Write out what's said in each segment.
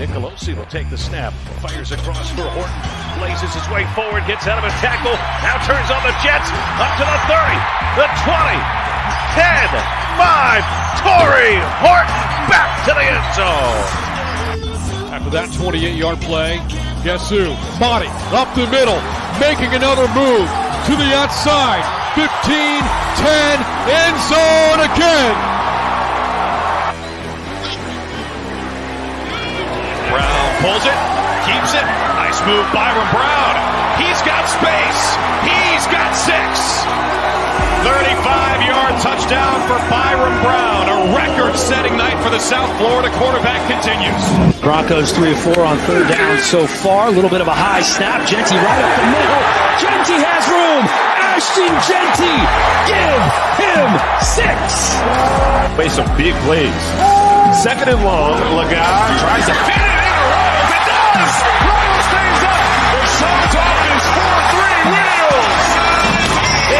Nicolosi will take the snap, fires across for Horton, blazes his way forward, gets out of a tackle, now turns on the Jets, up to the 30, the 20, 10, 5, Tory Horton back to the end zone. After that 28 yard play, guess who? Body up the middle, making another move to the outside. 15, 10, end zone again. Pulls it, keeps it. Nice move, Byron Brown. He's got space. He's got six. 35 yard touchdown for Byron Brown. A record setting night for the South Florida quarterback continues. Broncos three or four on third down so far. A little bit of a high snap. Jeanty right up the middle. Jeanty has room. Ashton Jeanty, give him six. Play some big plays. Second and long, Lagar tries to fit show's off his 4-3 wheels.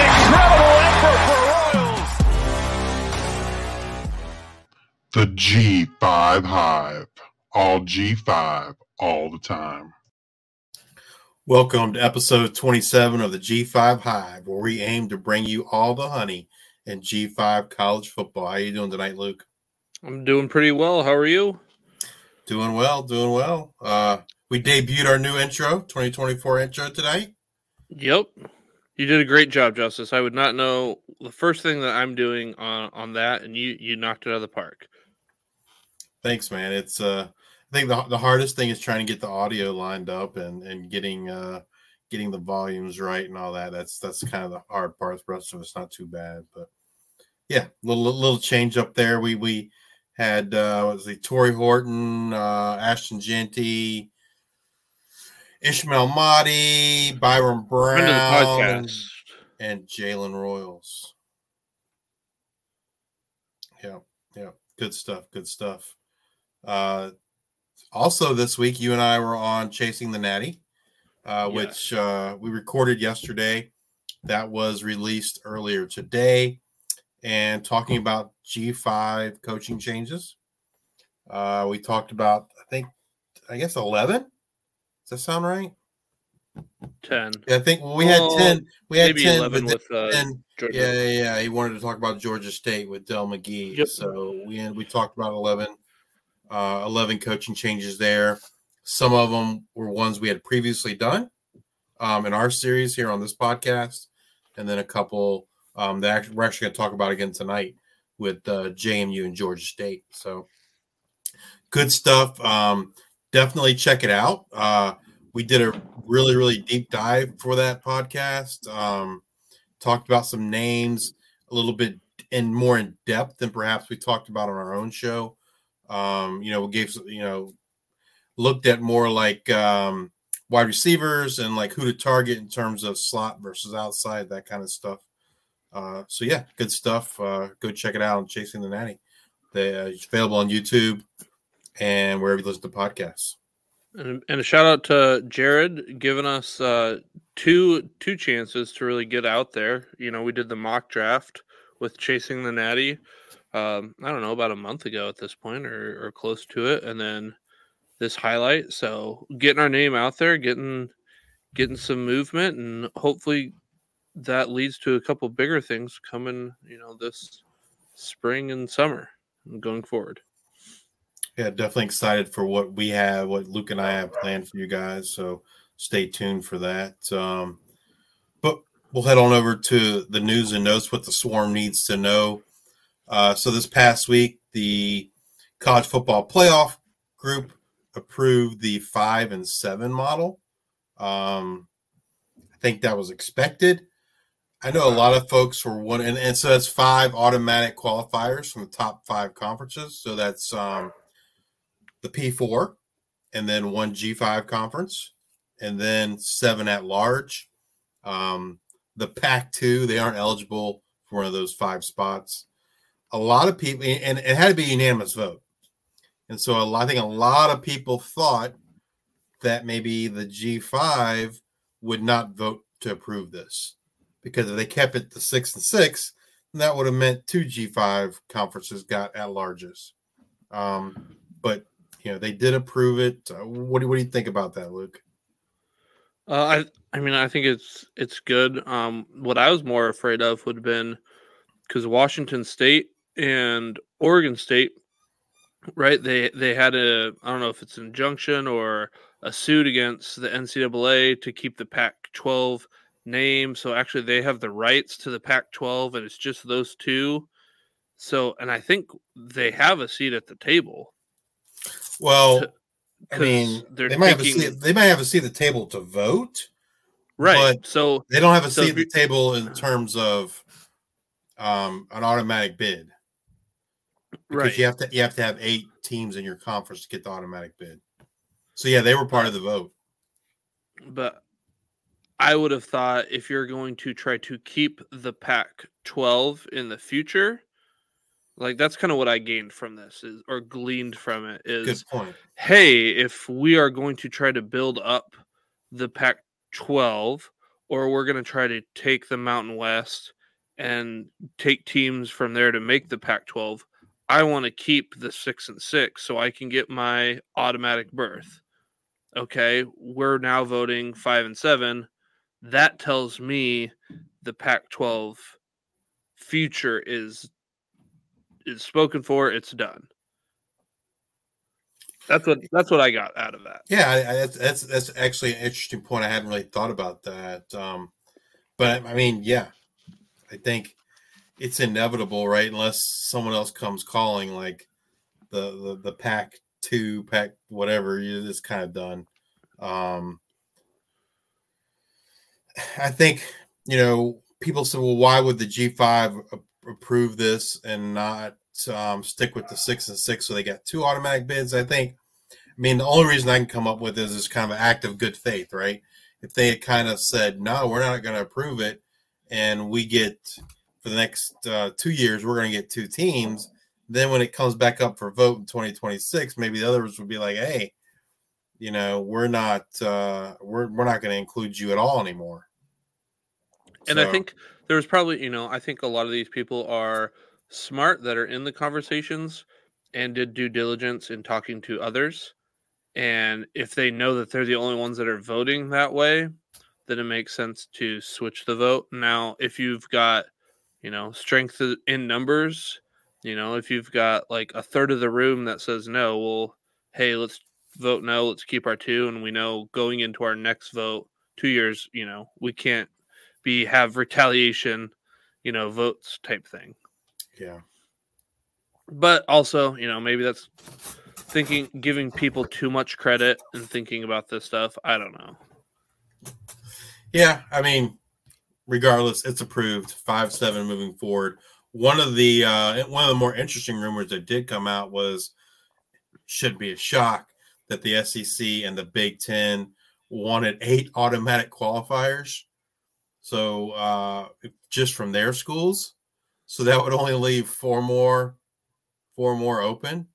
Incredible effort for Royals. The G5 Hive. All G5 all the time. Welcome to episode 27 of the G5 Hive, where we aim to bring you all the honey in G5 college football. How you doing tonight, Luke? I'm doing pretty well. How are you? Doing well, doing well. Uh, we debuted our new intro, 2024 intro today. Yep. You did a great job, Justice. I would not know the first thing that I'm doing on on that, and you you knocked it out of the park. Thanks, man. It's uh, I think the the hardest thing is trying to get the audio lined up and and getting uh getting the volumes right and all that. That's that's kind of the hard part. The rest of it's not too bad, but yeah, little little change up there. We we had uh was it Tory Horton, uh Ashton Jeanty, Ismail Mahdi, Byron Brown, and, and Jalen Royals. Yeah, yeah, good stuff. Good stuff. Uh, also, this week you and I were on Chasing the Natty, uh, yes. which uh, we recorded yesterday. That was released earlier today, and talking about G5 coaching changes. Uh, we talked about, I think, I guess 11 that sound right? Ten. Yeah, I think we had ten. We had Maybe ten, eleven with uh, then Georgia. yeah, yeah, yeah. He wanted to talk about Georgia State with Dell McGee. Yep. So we we talked about 11, uh, 11 coaching changes there. Some of them were ones we had previously done um, in our series here on this podcast, and then a couple um, that we're actually going to talk about again tonight with uh, JMU and Georgia State. So good stuff. Um, definitely check it out. Uh, we did a really really deep dive for that podcast. Um, talked about some names a little bit and more in depth than perhaps we talked about on our own show. Um, you know, we gave you know looked at more like um, wide receivers and like who to target in terms of slot versus outside, that kind of stuff. Uh, so yeah, good stuff. Uh, go check it out on Chasing the Natty. They, uh, it's available on YouTube and wherever you listen to podcasts. And, and a shout out to Jared giving us uh, two two chances to really get out there. You know, we did the mock draft with chasing the natty. Um, I don't know about a month ago at this point, or, or close to it, and then this highlight. So getting our name out there, getting getting some movement, and hopefully that leads to a couple bigger things coming. You know, this spring and summer and going forward. Yeah, definitely excited for what we have, what Luke and I have planned for you guys. So stay tuned for that. Um, but we'll head on over to the news and notes what the swarm needs to know. Uh, so this past week, the college football playoff group approved the five and seven model. Um, I think that was expected. I know a lot of folks were one, and, and so that's five automatic qualifiers from the top five conferences. So that's um, the P4, and then one G5 conference, and then seven at large. Um, the Pac 2, they aren't eligible for one of those five spots. A lot of people, and it had to be unanimous vote. And so lot, I think a lot of people thought that maybe the G5 would not vote to approve this because if they kept it to six and six, that would have meant two G5 conferences got at larges. Um, but you know they did approve it. Uh, what do what do you think about that, Luke? Uh, I I mean I think it's it's good. Um, what I was more afraid of would have been because Washington State and Oregon State, right? They they had a I don't know if it's an injunction or a suit against the NCAA to keep the Pac-12 name. So actually, they have the rights to the Pac-12, and it's just those two. So, and I think they have a seat at the table. Well, I mean, they might have a seat. They might have a seat at the table to vote, right? But so they don't have a so seat at the table in terms of um, an automatic bid, because right? You have to you have to have eight teams in your conference to get the automatic bid. So yeah, they were part of the vote. But I would have thought if you're going to try to keep the Pac 12 in the future, like that's kind of what I gained from this is or gleaned from it is hey, if we are going to try to build up the Pac 12 or we're going to try to take the Mountain West and take teams from there to make the Pac 12, I want to keep the six and six so I can get my automatic berth. Okay, we're now voting five and seven that tells me the Pac-12 future is is spoken for. It's done. That's what that's what I got out of that. Yeah, I, I, that's that's actually an interesting point. I hadn't really thought about that. Um, but I mean, yeah, I think it's inevitable, right? Unless someone else comes calling, like the the, the pack two, pack whatever, it's kind of done. Um, I think you know people say, well, why would the G5 approve this and not um, stick with the six and six so they got two automatic bids? I think. I mean, the only reason I can come up with is this kind of an act of good faith, right? If they had kind of said, no, we're not going to approve it, and we get for the next uh, two years, we're going to get two teams. Then when it comes back up for vote in 2026, maybe the others would be like, hey, you know, we're not uh, we're we're not going to include you at all anymore. And so. I think there's probably, you know, I think a lot of these people are smart that are in the conversations and did due diligence in talking to others. And if they know that they're the only ones that are voting that way, then it makes sense to switch the vote. Now, if you've got, you know, strength in numbers, you know, if you've got like a third of the room that says no, well, hey, let's vote no, let's keep our two. And we know going into our next vote, two years, you know, we can't be have retaliation, you know, votes type thing. Yeah. But also, you know, maybe that's thinking giving people too much credit and thinking about this stuff. I don't know. Yeah, I mean, regardless, it's approved. Five seven moving forward. One of the uh, one of the more interesting rumors that did come out was should be a shock that the SEC and the Big Ten wanted eight automatic qualifiers so uh, just from their schools, so that would only leave four more, four more open,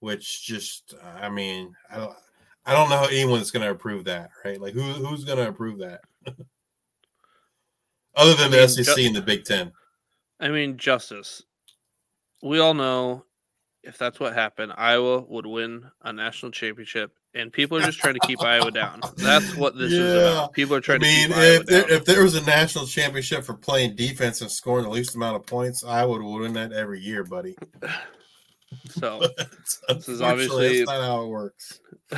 which just I mean I don't I don't know how anyone's going to approve that, right? Like who who's going to approve that? Other than I mean, the SEC and the Big Ten. I mean, justice. We all know if that's what happened, Iowa would win a national championship and people are just trying to keep Iowa down. That's what this yeah. is about. People are trying I mean, to keep if there, if there was a national championship for playing defense and scoring the least amount of points, Iowa would win that every year, buddy. So this is obviously that's not how it works.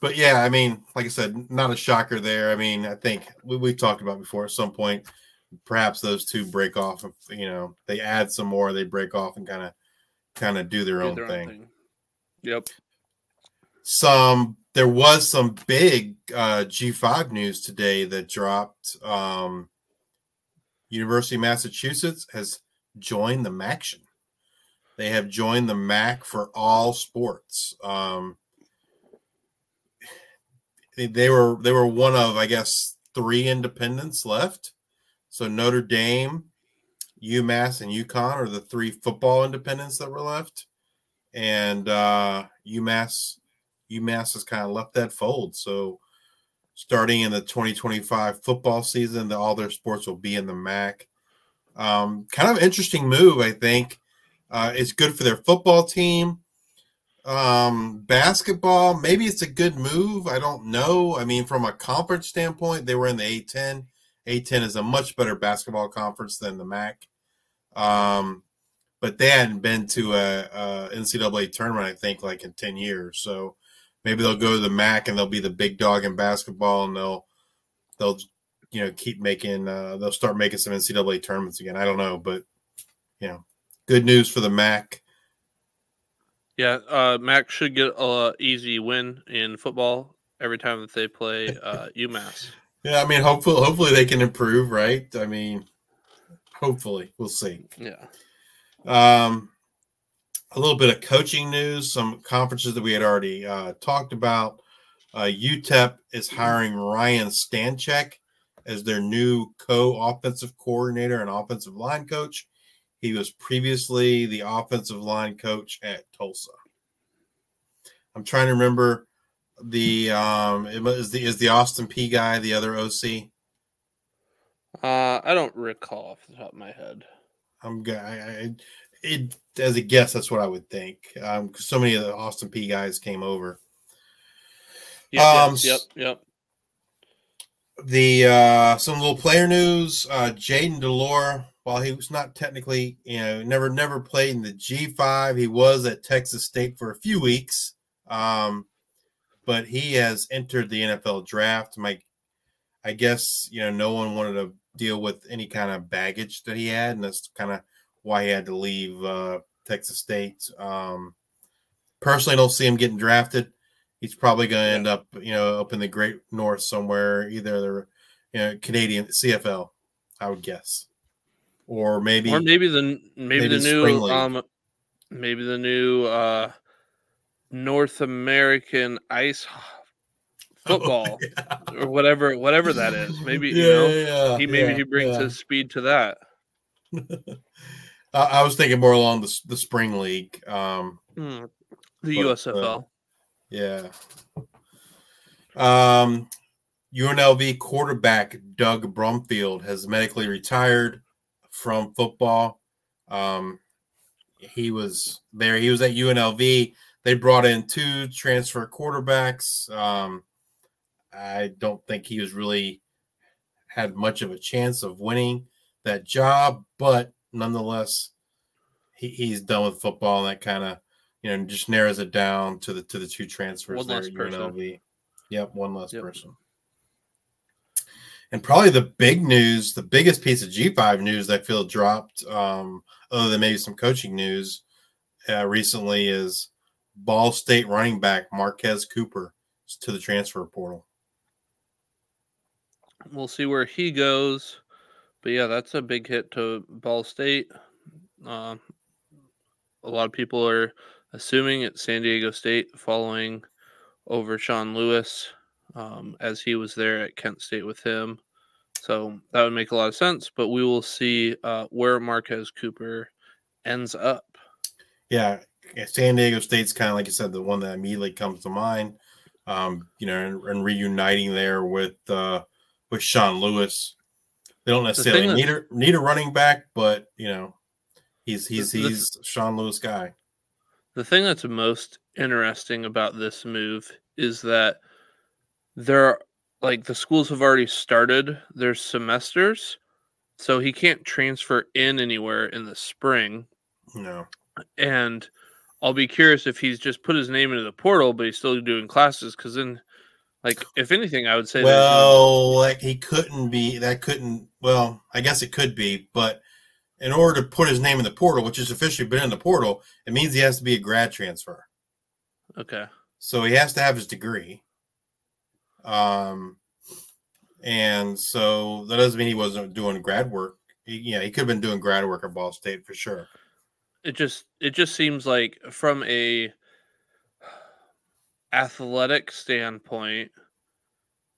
but yeah, I mean, like I said, not a shocker there. I mean, I think we, we talked about before at some point, perhaps those two break off. You know, they add some more, they break off and kind of kind of do their, do own, their thing. own thing. Yep. Some there was some big uh, G5 news today that dropped. Um, University of Massachusetts has joined the MACtion. They have joined the MAC for all sports. Um, they were they were one of I guess three independents left. So Notre Dame, UMass, and UConn are the three football independents that were left and uh, UMass UMass has kind of left that fold. So starting in the 2025 football season, the, all their sports will be in the MAC. Um, kind of interesting move, I think. Uh, it's good for their football team. Um, basketball, maybe it's a good move. I don't know. I mean, from a conference standpoint, they were in the A10. A10 is a much better basketball conference than the MAC. Um, but they hadn't been to a, a NCAA tournament, I think, like in 10 years. So maybe they'll go to the MAC and they'll be the big dog in basketball and they'll, they'll, you know, keep making, uh, they'll start making some NCAA tournaments again. I don't know, but, you know, good news for the MAC. Yeah, uh, Mac should get a easy win in football every time that they play uh, UMass. Yeah, I mean, hopefully, hopefully they can improve, right? I mean, hopefully, we'll see. Yeah. Um, a little bit of coaching news, some conferences that we had already uh, talked about. Uh, UTEP is hiring Ryan Stanchek as their new co-offensive coordinator and offensive line coach. He was previously the offensive line coach at Tulsa. I'm trying to remember the um is the is the Austin Peay guy the other OC. Uh, I don't recall off the top of my head. I'm good. I, I, it as a guess, that's what I would think. Um, so many of the Austin Peay guys came over. Yep, Um, yep, yep. The uh, some little player news. Uh, Jaden Delore, while he was not technically, you know, never never played in the G5, he was at Texas State for a few weeks. Um, but he has entered the NFL draft. My, I guess you know, no one wanted to deal with any kind of baggage that he had, and that's kind of why he had to leave uh, Texas State. Um, personally, don't see him getting drafted. He's probably going to end up, you know, up in the Great North somewhere, either the you know, Canadian CFL, I would guess, or maybe or maybe the maybe maybe, the new um maybe the new uh North American ice football or whatever whatever that is. Maybe you know yeah, he maybe yeah, he brings yeah. his speed to that. I, was thinking more along the the spring league. Um, Hmm. The But, uh, USFL. yeah. Um, UNLV quarterback Doug Brumfield has medically retired from football. Um, he was there. He was at UNLV. They brought in two transfer quarterbacks. Um, I don't think he was really had much of a chance of winning that job, but nonetheless, he, he's done with football, and that kind of you know just narrows it down to the to the two transfers One there less at person. UNLV. Yep, one less Yep. person. And probably the big news, the biggest piece of G5 news that I feel dropped, um, other than maybe some coaching news uh, recently, is Ball State running back Marquez Cooper to the transfer portal. We'll see where he goes. But yeah, that's a big hit to Ball State. Um, a lot of people are assuming it's San Diego State following over Sean Lewis um, as he was there at Kent State with him. So that would make a lot of sense. But we will see uh, where Marquez Cooper ends up. Yeah, San Diego State's kind of like you said, the one that immediately comes to mind. Um, you know, and, and reuniting there with uh, with Sean Lewis. They don't necessarily thing need a need a running back, but you know, he's he's The- the- he's Sean Lewis guy. The thing that's most interesting about this move is that there are like the schools have already started their semesters, so he can't transfer in anywhere in the spring. You know, And I'll be curious if he's just put his name into the portal, but he's still doing classes. Because then, like, if anything, I would say, well, like he couldn't be. That couldn't. Well, I guess it could be, but in order to put his name in the portal, which has officially been in the portal, it means he has to be a grad transfer. okay, So he has to have his degree. Um, and so that doesn't mean he wasn't doing grad work. He, yeah, he could have been doing grad work at Ball State for sure. It just it just seems like from a athletic standpoint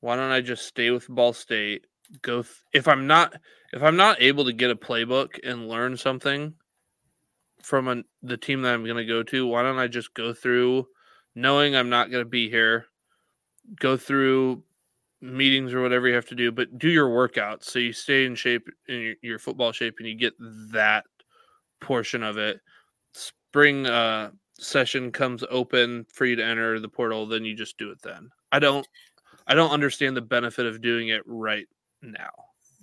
why don't i just stay with ball state go th- if i'm not if i'm not able to get a playbook and learn something from a, the team that i'm going to go to why don't i just go through knowing i'm not going to be here go through meetings or whatever you have to do but do your workouts so you stay in shape in your, your football shape and you get that portion of it spring uh, session comes open for you to enter the portal, then you just do it then. I don't I don't understand the benefit of doing it right now.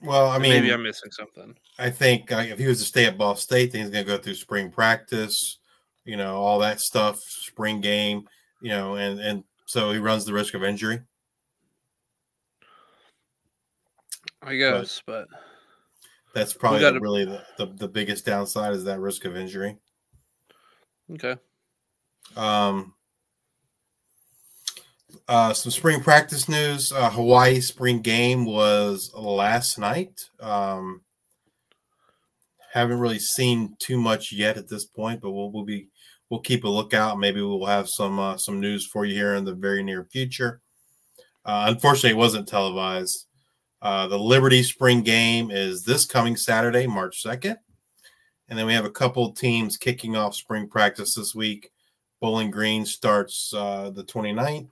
Well, I mean, maybe I'm missing something. I think uh, if he was to stay at Ball State, then he's going to go through spring practice, you know, all that stuff, spring game, you know, and and so he runs the risk of injury. I guess, but, but that's probably gotta, really the, the, the biggest downside is that risk of injury. Okay. Um. Uh, some spring practice news. Uh, Hawaii spring game was last night. Um, haven't really seen too much yet at this point, but we'll, we'll be we'll keep a lookout. Maybe we'll have some uh, some news for you here in the very near future. Uh, unfortunately, it wasn't televised. Uh, the Liberty Spring Game is this coming Saturday, March second, and then we have a couple teams kicking off spring practice this week. Bowling Green starts uh, the 29th,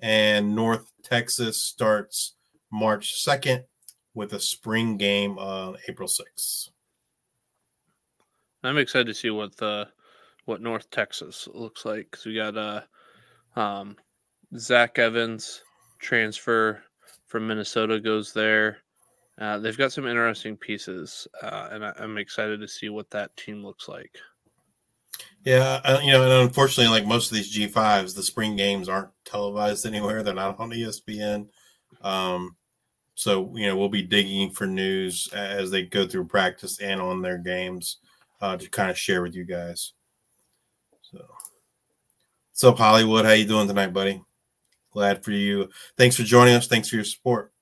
and North Texas starts March 2nd with a spring game on April 6th. I'm excited to see what the what North Texas looks like because we got uh, um, Zach Evans transfer from Minnesota goes there. Uh, they've got some interesting pieces, uh, and I, am excited to see what that team looks like. Yeah, you know, and unfortunately, like most of these G5s, the spring games aren't televised anywhere. They're not on ESPN. Um, so, you know, we'll be digging for news as they go through practice and on their games uh, to kind of share with you guys. So, what's up, Hollywood? How you doing tonight, buddy? Glad for you. Thanks for joining us. Thanks for your support.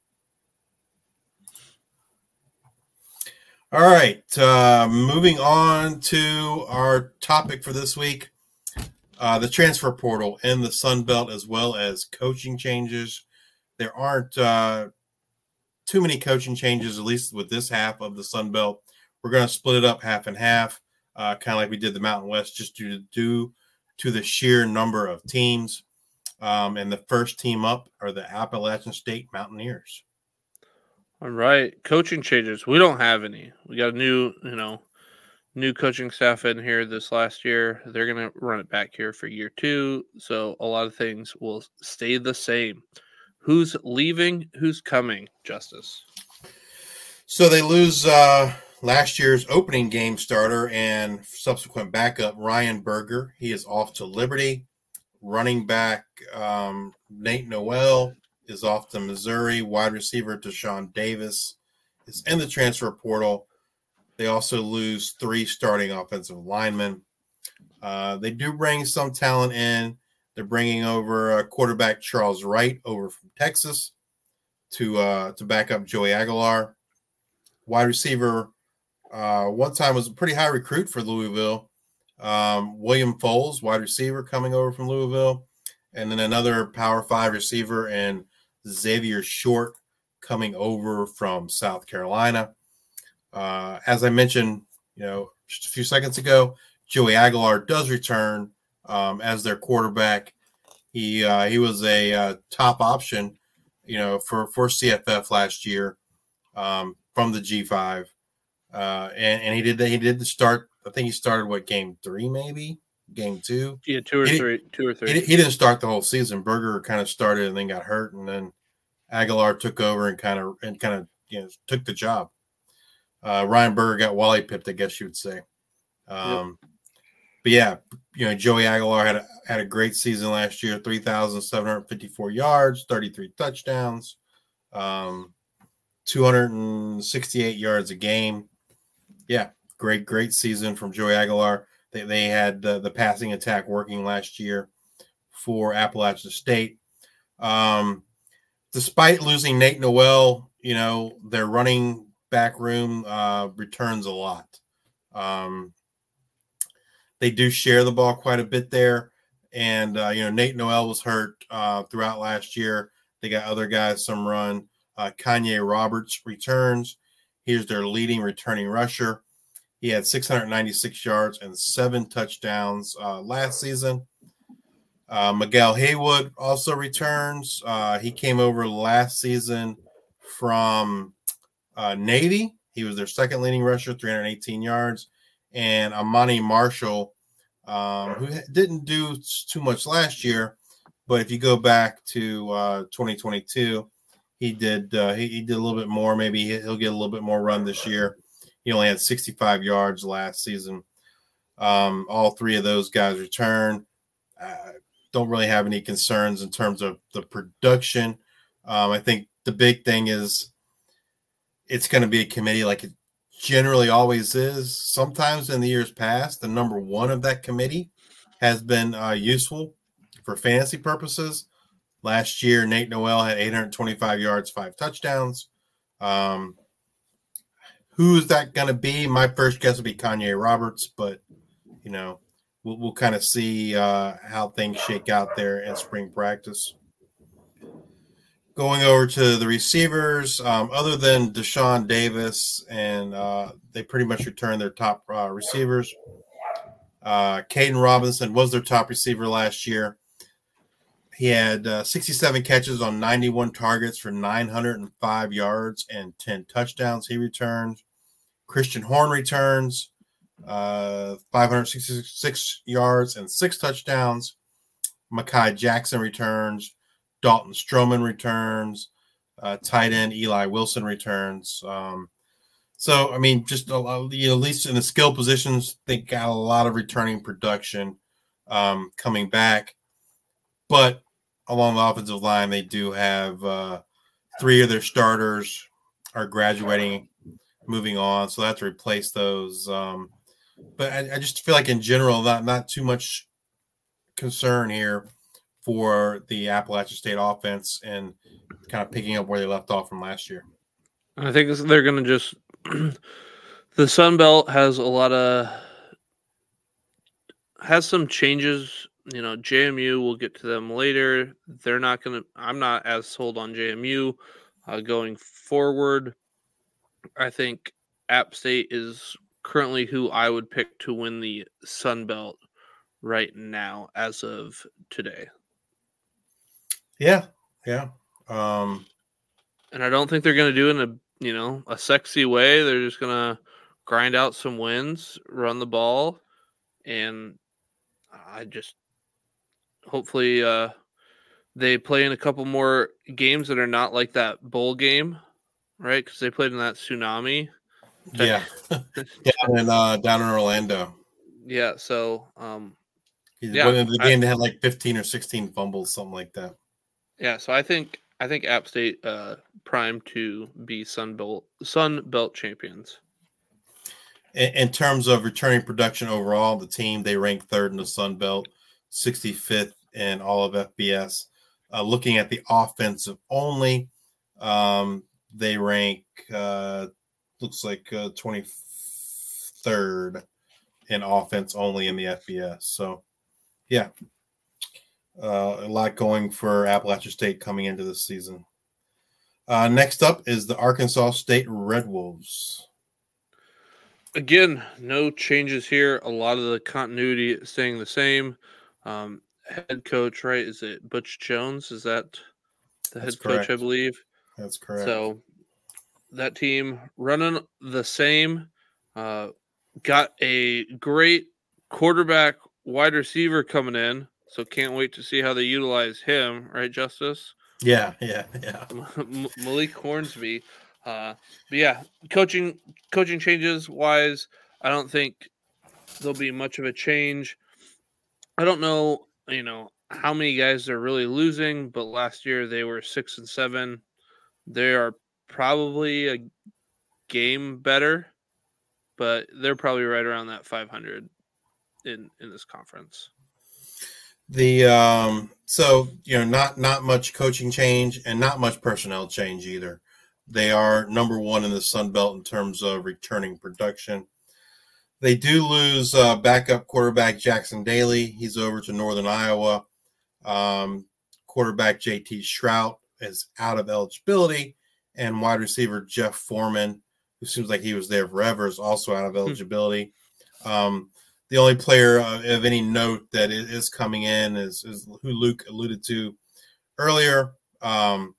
All right, uh, moving on to our topic for this week uh, the transfer portal in the Sun Belt, as well as coaching changes. There aren't uh, too many coaching changes, at least with this half of the Sun Belt. We're going to split it up half and half, uh, kind of like we did the Mountain West, just due to, due to the sheer number of teams. Um, and the first team up are the Appalachian State Mountaineers. All right, coaching changes. We don't have any. We got a new, you know, new coaching staff in here this last year. They're gonna run it back here for year two, so a lot of things will stay the same. Who's leaving? Who's coming? Justice. So they lose uh, last year's opening game starter and subsequent backup Ryan Burger. He is off to Liberty. Running back um, Nate Noel is off to Missouri. Wide receiver Deshaun Davis is in the transfer portal. They also lose three starting offensive linemen. Uh, they do bring some talent in. They're bringing over uh, quarterback Charles Wright over from Texas to uh, to back up Joey Aguilar. Wide receiver, uh, one time was a pretty high recruit for Louisville. Um, William Foles, wide receiver, coming over from Louisville, and then another Power Five receiver and Xavier Short coming over from South Carolina. Uh, as I mentioned, you know, just a few seconds ago, Joey Aguilar does return um, as their quarterback. He uh, he was a uh, top option, you know, for for CFF last year um, from the G5, uh, and and he did he did the start. I think he started what game three maybe game two. Yeah, two or he, three, two or three. He, he, didn't start the whole season. Burger kind of started and then got hurt, and then Aguilar took over and kind of and kind of you know took the job. Uh, Ryan Burger got Wally pipped, I guess you would say. Um, yep. But yeah, you know Joey Aguilar had a, had a great season last year: three thousand seven hundred fifty-four yards, thirty-three touchdowns, um, two hundred and sixty-eight yards a game. Yeah, great, great season from Joey Aguilar. They, they had the, passing attack working last year for Appalachian State. Um, despite losing Nate Noel, you know, their running back room uh, returns a lot. Um, they do share the ball quite a bit there. And, uh, you know, Nate Noel was hurt uh, throughout last year. They got other guys some run. Uh, Kanye Roberts returns. He's their leading returning rusher. He had 696 yards and seven touchdowns uh, last season. Uh, Miguel Haywood also returns. Uh, he came over last season from uh, Navy. He was their second leading rusher, 318 yards. And Amani Marshall um, who didn't do too much last year, but if you go back to uh, 2022, he did uh, he, he, did a little bit more. Maybe he'll get a little bit more run this year. He only had 65 yards last season. Um, all three of those guys return. Uh, don't really have any concerns in terms of the production. Um, I think the big thing is it's going to be a committee like it generally always is. Sometimes in the years past, the number one of that committee has been uh, useful for fantasy purposes. Last year, Nate Noel had 825 yards, five touchdowns. Um, who's that going to be? My first guess would be Kanye Roberts, but you know, we'll, we'll kind of see uh, how things shake out there in spring practice. Going over to the receivers, um, other than Deshaun Davis, and uh, they pretty much returned their top uh, receivers. Uh, Kaedin Robinson was their top receiver last year. He had uh, 67 catches on 91 targets for 905 yards and 10 touchdowns. He returned. Christian Horn returns uh, 566 yards and six touchdowns. Makai Jackson returns. Dalton Stroman returns. Uh, tight end Eli Wilson returns. Um, so, I mean, just a lot, you know, at least in the skill positions, they got a lot of returning production um, coming back. But along the offensive line, they do have uh, three of their starters are graduating, moving on. So that's replace those. Um, but I, I, just feel like in general, not not too much concern here for the Appalachian State offense and kind of picking up where they left off from last year. I think they're going to just the Sun Belt has a lot of has some changes. You know, JMU. We'll get to them later. They're not going to. I'm not as sold on JMU uh, going forward. I think App State is currently who I would pick to win the Sun Belt right now as of today. Yeah, yeah. Um and I don't think they're going to do it in a, you know, a sexy way. They're just going to grind out some wins, run the ball and I just hopefully uh they play in a couple more games that are not like that bowl game, right? Cuz they played in that tsunami yeah, yeah, and uh, down in Orlando. Yeah, so um, yeah, the game I, they had like fifteen or sixteen fumbles, something like that. Yeah, so I think I think App State uh, primed to be Sun Belt Sun Belt champions. In, in terms of returning production overall, the team they rank third in the Sun Belt, sixty fifth in all of FBS. Uh, looking at the offensive only, um, they rank uh, looks like uh, 23rd in offense only in the FBS. So, yeah, uh, a lot going for Appalachian State coming into this season. Uh, next up is the Arkansas State Red Wolves. Again, no changes here. A lot of the continuity staying the same. Um, head coach, right? Is it Butch Jones? Is that the That's head correct. coach? I believe. That's correct. So that team running the same. Uh, got a great quarterback wide receiver coming in. So can't wait to see how they utilize him, right, Justice? Yeah, yeah, yeah. Malik Hornsby. Uh, but yeah, coaching coaching changes wise, I don't think there'll be much of a change. I don't know, you know, how many guys they're really losing, but last year they were six and seven. They are probably a game better, but they're probably right around that 500 in in this conference. The um so you know not not much coaching change and not much personnel change either. They are number one in the Sun Belt in terms of returning production. They do lose uh, backup quarterback Jackson Daly. He's over to Northern Iowa. Um, quarterback JT Shrout is out of eligibility and wide receiver Jeff Foreman, who seems like he was there forever, is also out of hmm. eligibility. Um, the only player uh, of any note that is coming in is, is who Luke alluded to earlier. Um,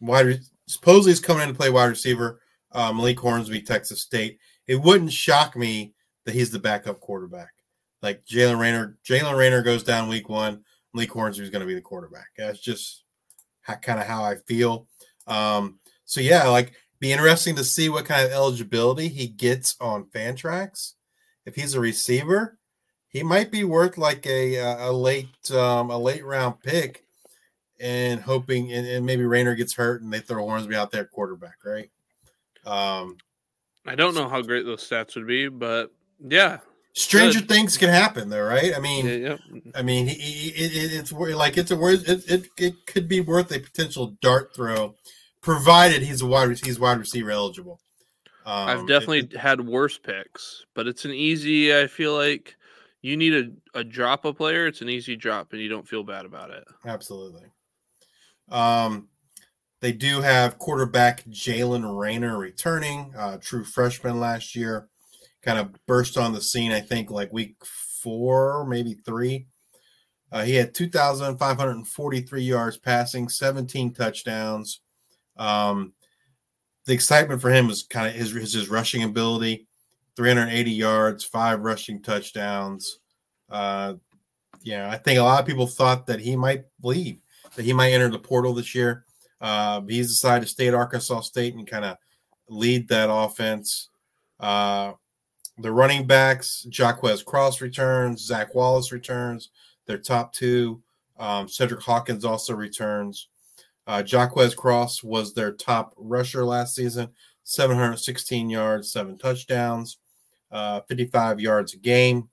wide supposedly he's coming in to play wide receiver. Uh, Malik Hornsby, Texas State. It wouldn't shock me that he's the backup quarterback. Like Jaylen Raynor, Jaylen Raynor goes down week one. Lee Hornsby is going to be the quarterback. That's just kind of how I feel. Um, so yeah, like be interesting to see what kind of eligibility he gets on Fantrax. If he's a receiver, he might be worth like a a late um, a late round pick, and hoping and, and maybe Raynor gets hurt and they throw Hornsby out there quarterback, right? Um, I don't know how great those stats would be, but yeah, stranger good. things can happen though right? I mean, yeah, yeah. I mean, he, it, it's like it's a word. It, it, it could be worth a potential dart throw, provided he's a wide he's wide receiver eligible. Um, I've definitely it, had worse picks, but it's an easy. I feel like you need a, a drop a player. It's an easy drop, and you don't feel bad about it. Absolutely. Um, they do have quarterback Jaylen Raynor returning, uh, true freshman last year kind of burst on the scene, I think, like week four, maybe three. Uh, he had 2,543 yards passing, 17 touchdowns. Um, the excitement for him was kind of his, his, his rushing ability 380 yards, five rushing touchdowns. Uh, yeah, I think a lot of people thought that he might leave, that he might enter the portal this year. Uh, he's decided to stay at Arkansas State and kind of lead that offense. Uh, the running backs, Jaquez Cross returns, Zach Wallace returns, their top two. Um, Cedric Hawkins also returns. Uh, Cross was their top rusher last season, 716 yards, seven touchdowns, uh, 55 yards a game.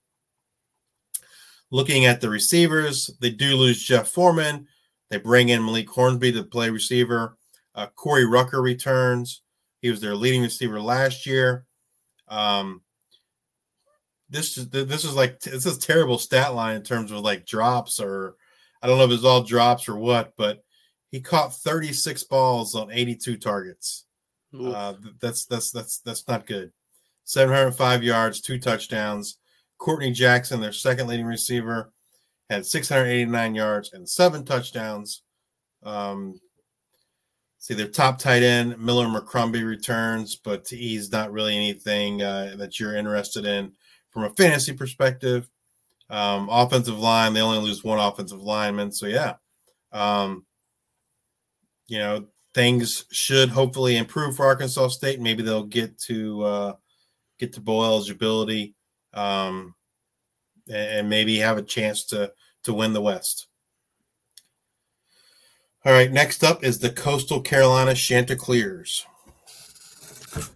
Looking at the receivers, they do lose Jeff Foreman. They bring in Malik Hornsby to play receiver. Uh, Corey Rucker returns. He was their leading receiver last year. Um, this is this is like this is terrible stat line in terms of like drops or I don't know if it's all drops or what, but he caught 36 balls on 82 targets. Uh, that's that's that's that's not good. 705 yards, two touchdowns. Courtney Jackson, their second leading receiver, had 689 yards and seven touchdowns. Um, see their top tight end Miller McCrumbie returns, but he's not really anything uh, that you're interested in from a fantasy perspective. Um, offensive line, they only lose one offensive lineman. So, yeah, um, you know, things should hopefully improve for Arkansas State. Maybe they'll get to uh, get to bowl eligibility um, and maybe have a chance to to win the West. All right, next up is the Coastal Carolina Chanticleers.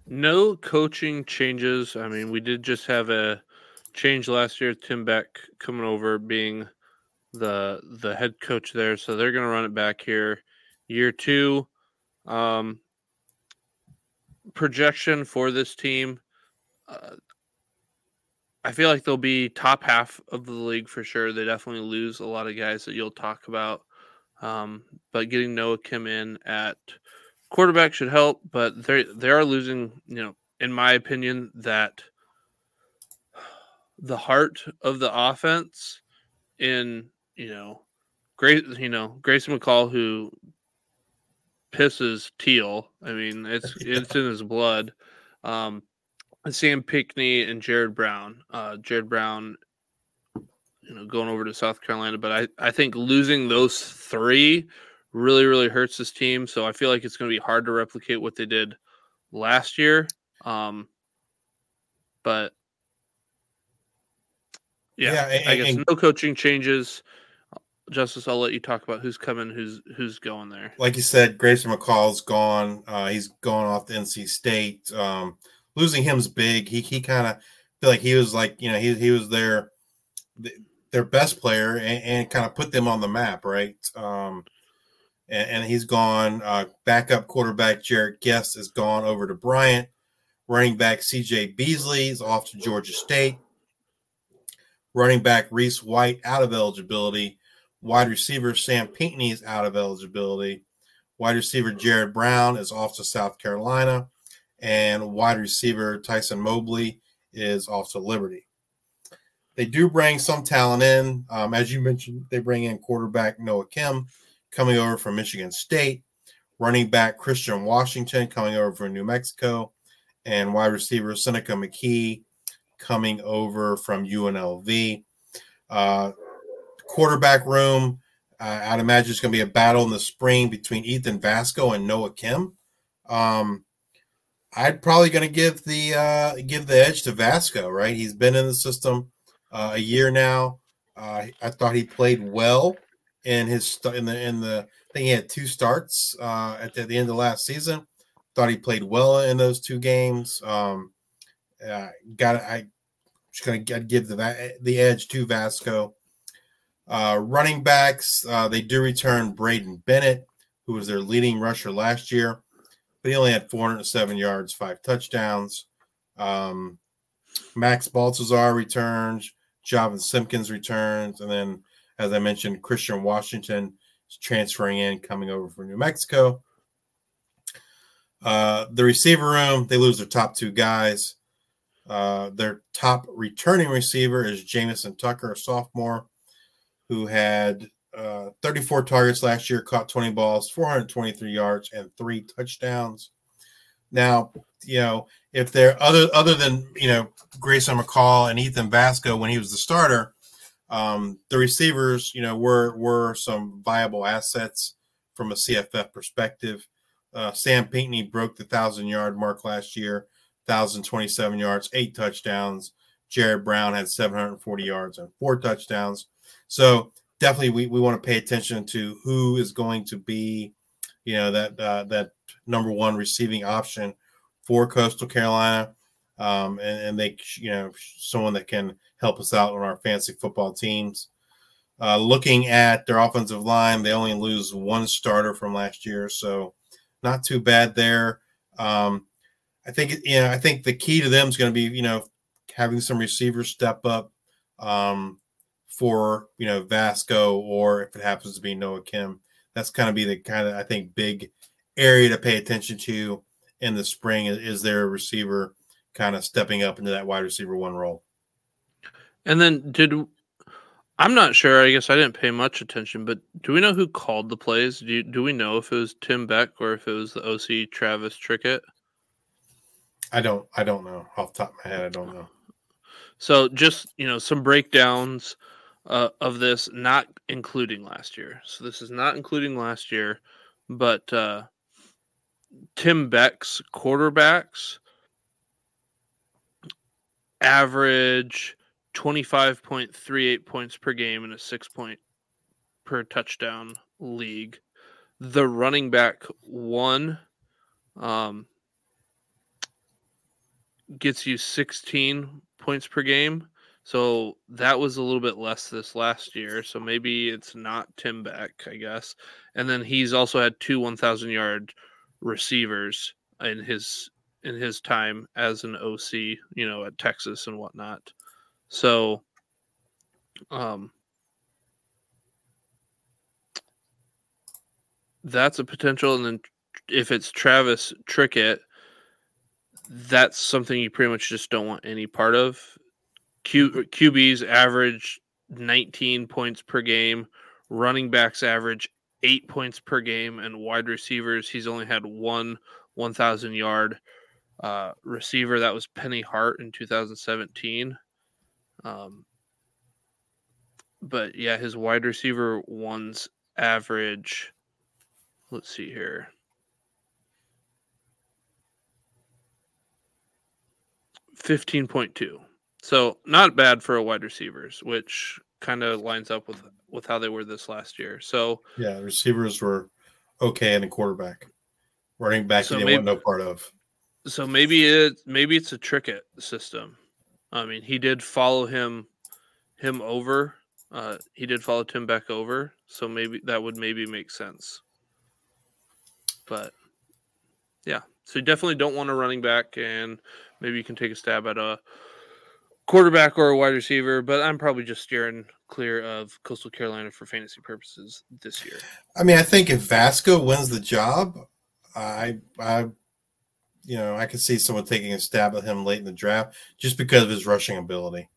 No coaching changes. I mean, we did just have a change last year. Tim Beck coming over being the the head coach there, so they're going to run it back here. Year two, um, projection for this team. Uh, I feel like they'll be top half of the league for sure. They definitely lose a lot of guys that you'll talk about, um, but getting Noah Kim in at quarterback should help. But they they are losing. You know, in my opinion, that the heart of the offense in you know great you know Grayson McCall who pisses teal. I mean it's it's in his blood. Um Sam Pinckney and Jared Brown. Uh Jared Brown you know going over to South Carolina, but I I think losing those three really really hurts this team. So I feel like it's going to be hard to replicate what they did last year. Um but yeah, yeah and, I guess and, no coaching changes. Justice, I'll let you talk about who's coming, who's who's going there. Like you said, Grayson McCall's gone. Uh, he's gone off to NC State. Um, losing him's big. He he kind of feel like he was like you know he he was their their best player and, and kind of put them on the map, right? Um, and, and he's gone. Uh, backup quarterback Jarrett Guest is gone over to Bryant. Running back CJ Beasley is off to Georgia State. Running back Reese White out of eligibility. Wide receiver Sam Pinckney is out of eligibility. Wide receiver Jared Brown is off to South Carolina. And wide receiver Tyson Mobley is off to Liberty. They do bring some talent in. Um, as you mentioned, they bring in quarterback Noah Kim coming over from Michigan State, running back Christian Washington coming over from New Mexico, and wide receiver Seneca McKee coming over from UNLV. Uh, quarterback room, uh, I'd imagine it's going to be a battle in the spring between Ethan Vasco and Noah Kim. Um, I'd probably going to give the uh, give the edge to Vasko. Right, he's been in the system uh, a year now. Uh, I thought he played well in his in the in the. I think he had two starts uh, at, the, at the end of last season. Thought he played well in those two games. Um, uh, got I just gonna give the the edge to Vasko. Uh, running backs, uh, they do return Braydon Bennett, who was their leading rusher last year, but he only had 407 yards, five touchdowns. Um, Max Baltazar returns, Javon Simpkins returns, and then, as I mentioned, Christian Washington is transferring in, coming over from New Mexico. Uh, the receiver room, they lose their top two guys. Uh, their top returning receiver is Jamison Tucker, a sophomore who had uh, 34 targets last year, caught 20 balls, 423 yards, and three touchdowns. Now, you know, if they're other other than you know Grayson McCall and Ethan Vasko when he was the starter, um, the receivers, you know, were were some viable assets from a CFF perspective. Uh, Sam Pinckney broke the thousand yard mark last year, thousand twenty seven yards, eight touchdowns. Jared Brown had 740 yards and four touchdowns. So definitely, we, we want to pay attention to who is going to be, you know, that uh, that number one receiving option for Coastal Carolina, um, and, and they, you know, someone that can help us out on our fancy football teams. Uh, looking at their offensive line, they only lose one starter from last year, so not too bad there. Um, I think you know, I think the key to them is going to be, you know, having some receivers step up. Um, for you know Vasko or if it happens to be Noah Kim. That's kind of be the kind of I think big area to pay attention to in the spring. Is there a receiver kind of stepping up into that wide receiver one role? And then did I'm not sure. I guess I didn't pay much attention, but do we know who called the plays? Do you, do we know if it was Tim Beck or if it was the OC Travis Trickett? I don't. I don't know off top of my head. I don't know. So just you know some breakdowns uh, of this, not including last year. So this is not including last year, but uh, Tim Beck's quarterbacks average 25.38 points per game in a six point per touchdown league. The running back one um, gets you 16 points per game so that was a little bit less this last year. So maybe it's not Tim Beck, I guess. And then he's also had two 1,000 yard receivers in his in his time as an OC, you know, at Texas and whatnot. So, um, that's a potential. And then if it's Travis Trickett, that's something you pretty much just don't want any part of. Q, QBs average 19 points per game, running backs average eight points per game, and wide receivers, he's only had one 1,000 yard uh, receiver. That was Penny Hart in 2017. Um, but yeah, his wide receiver ones average, let's see here. Fifteen point two. So not bad for a wide receivers, which kind of lines up with with how they were this last year. So yeah, receivers were okay and a quarterback. Running back so maybe, want no part of. So maybe it maybe it's a Trickett system. I mean, he did follow him him over. Uh, he did follow Tim Beck over, so maybe that would maybe make sense. But yeah, so you definitely don't want a running back, and maybe you can take a stab at a quarterback or a wide receiver, but I'm probably just steering clear of Coastal Carolina for fantasy purposes this year. I mean, I think if Vasko wins the job, I, I, you know, I could see someone taking a stab at him late in the draft just because of his rushing ability.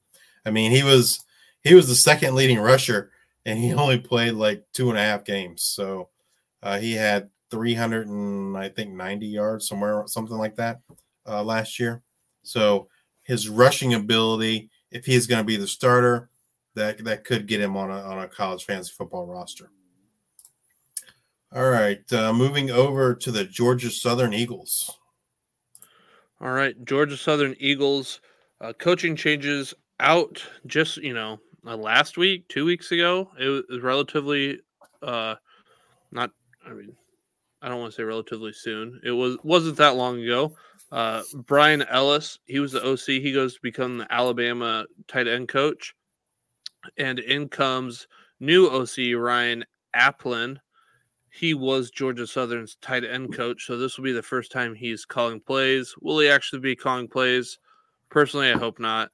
I mean, he was he was the second leading rusher, and he only played like two and a half games. So uh, he had 300 and I think 90 yards somewhere, something like that, uh, last year. So his rushing ability, if he's going to be the starter, that that could get him on a on a college fantasy football roster. All right, uh, moving over to the Georgia Southern Eagles. All right, Georgia Southern Eagles uh, coaching changes out just you know uh, last week, two weeks ago. It was relatively uh, not. I mean, I don't want to say relatively soon. It was wasn't that long ago. Uh, Bryan Ellis, he was the OC. He goes to become the Alabama tight end coach, and in comes new OC Ryan Aplin he was Georgia Southern's tight end coach, so this will be the first time he's calling plays. Will he actually be calling plays? Personally, I hope not.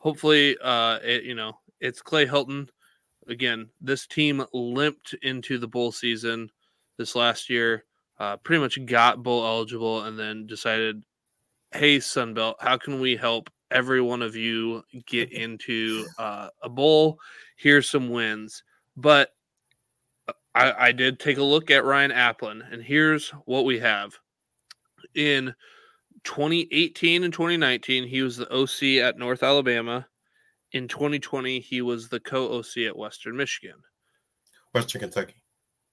Hopefully, uh, it, you know, it's Clay Helton. Again, this team limped into the bowl season this last year, uh, pretty much got bowl eligible, and then decided, hey, Sunbelt, how can we help every one of you get into uh, a bowl? Here's some wins. But I, I did take a look at Ryan Aplin, and here's what we have. In 2018 and 2019, he was the OC at North Alabama. In 2020, he was the co OC at Western Michigan. Western Kentucky.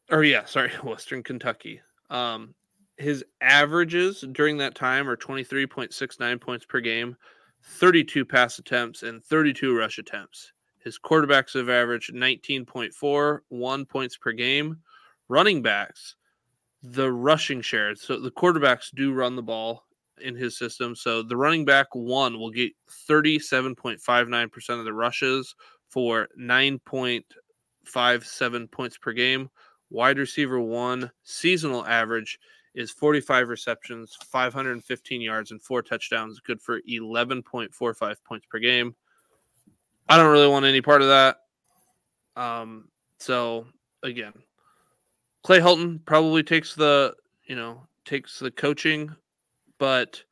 Or, yeah, sorry, Western Kentucky. Um, his averages during that time are 23.69 points per game, 32 pass attempts, and 32 rush attempts. His quarterbacks have averaged 19.41 points per game. Running backs, the rushing share. So the quarterbacks do run the ball in his system. So the running back one will get 37.59% of the rushes for 9.57 points per game. Wide receiver one seasonal average is 45 receptions, 515 yards, and four touchdowns, good for 11.45 points per game. I don't really want any part of that. Um, so again, Clay Helton probably takes the you know takes the coaching, but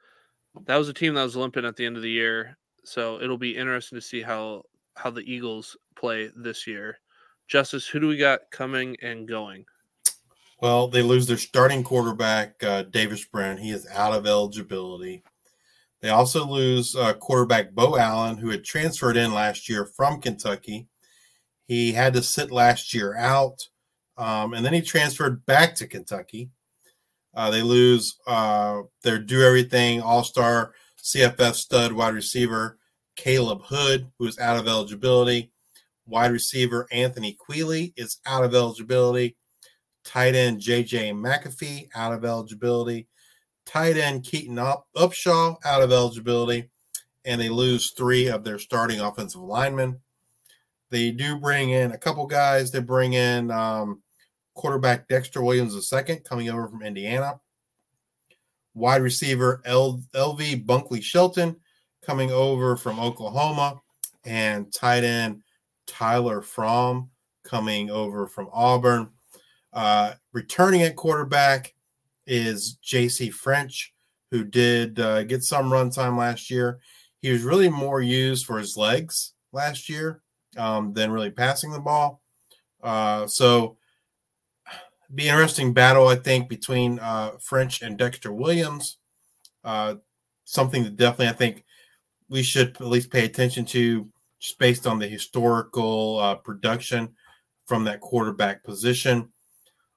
that was a team that was limping at the end of the year. So it'll be interesting to see how how the Eagles play this year. Justice, who do we got coming and going? Well, they lose their starting quarterback, uh, Davis Brown. He is out of eligibility. They also lose uh, quarterback Bo Allen, who had transferred in last year from Kentucky. He had to sit last year out, um, and then he transferred back to Kentucky. Uh, they lose uh, their do everything all star CFF stud wide receiver Khaleb Hood, who is out of eligibility. Wide receiver Anthony Queeley is out of eligibility. Tight end JJ McAfee out of eligibility tight end Keaton Up, Upshaw out of eligibility, and they lose three of their starting offensive linemen. They do bring in a couple guys. They bring in um, quarterback Dexter Williams II coming over from Indiana, wide receiver L- LV Bunkley Shelton coming over from Oklahoma, and tight end Tyler Fromm coming over from Auburn. Uh, returning at quarterback is J.C. French, who did uh, get some run time last year. He was really more used for his legs last year um, than really passing the ball. Uh, so, be interesting battle, I think, between uh, French and Dexter Williams. Uh, something that definitely I think we should at least pay attention to, just based on the historical uh, production from that quarterback position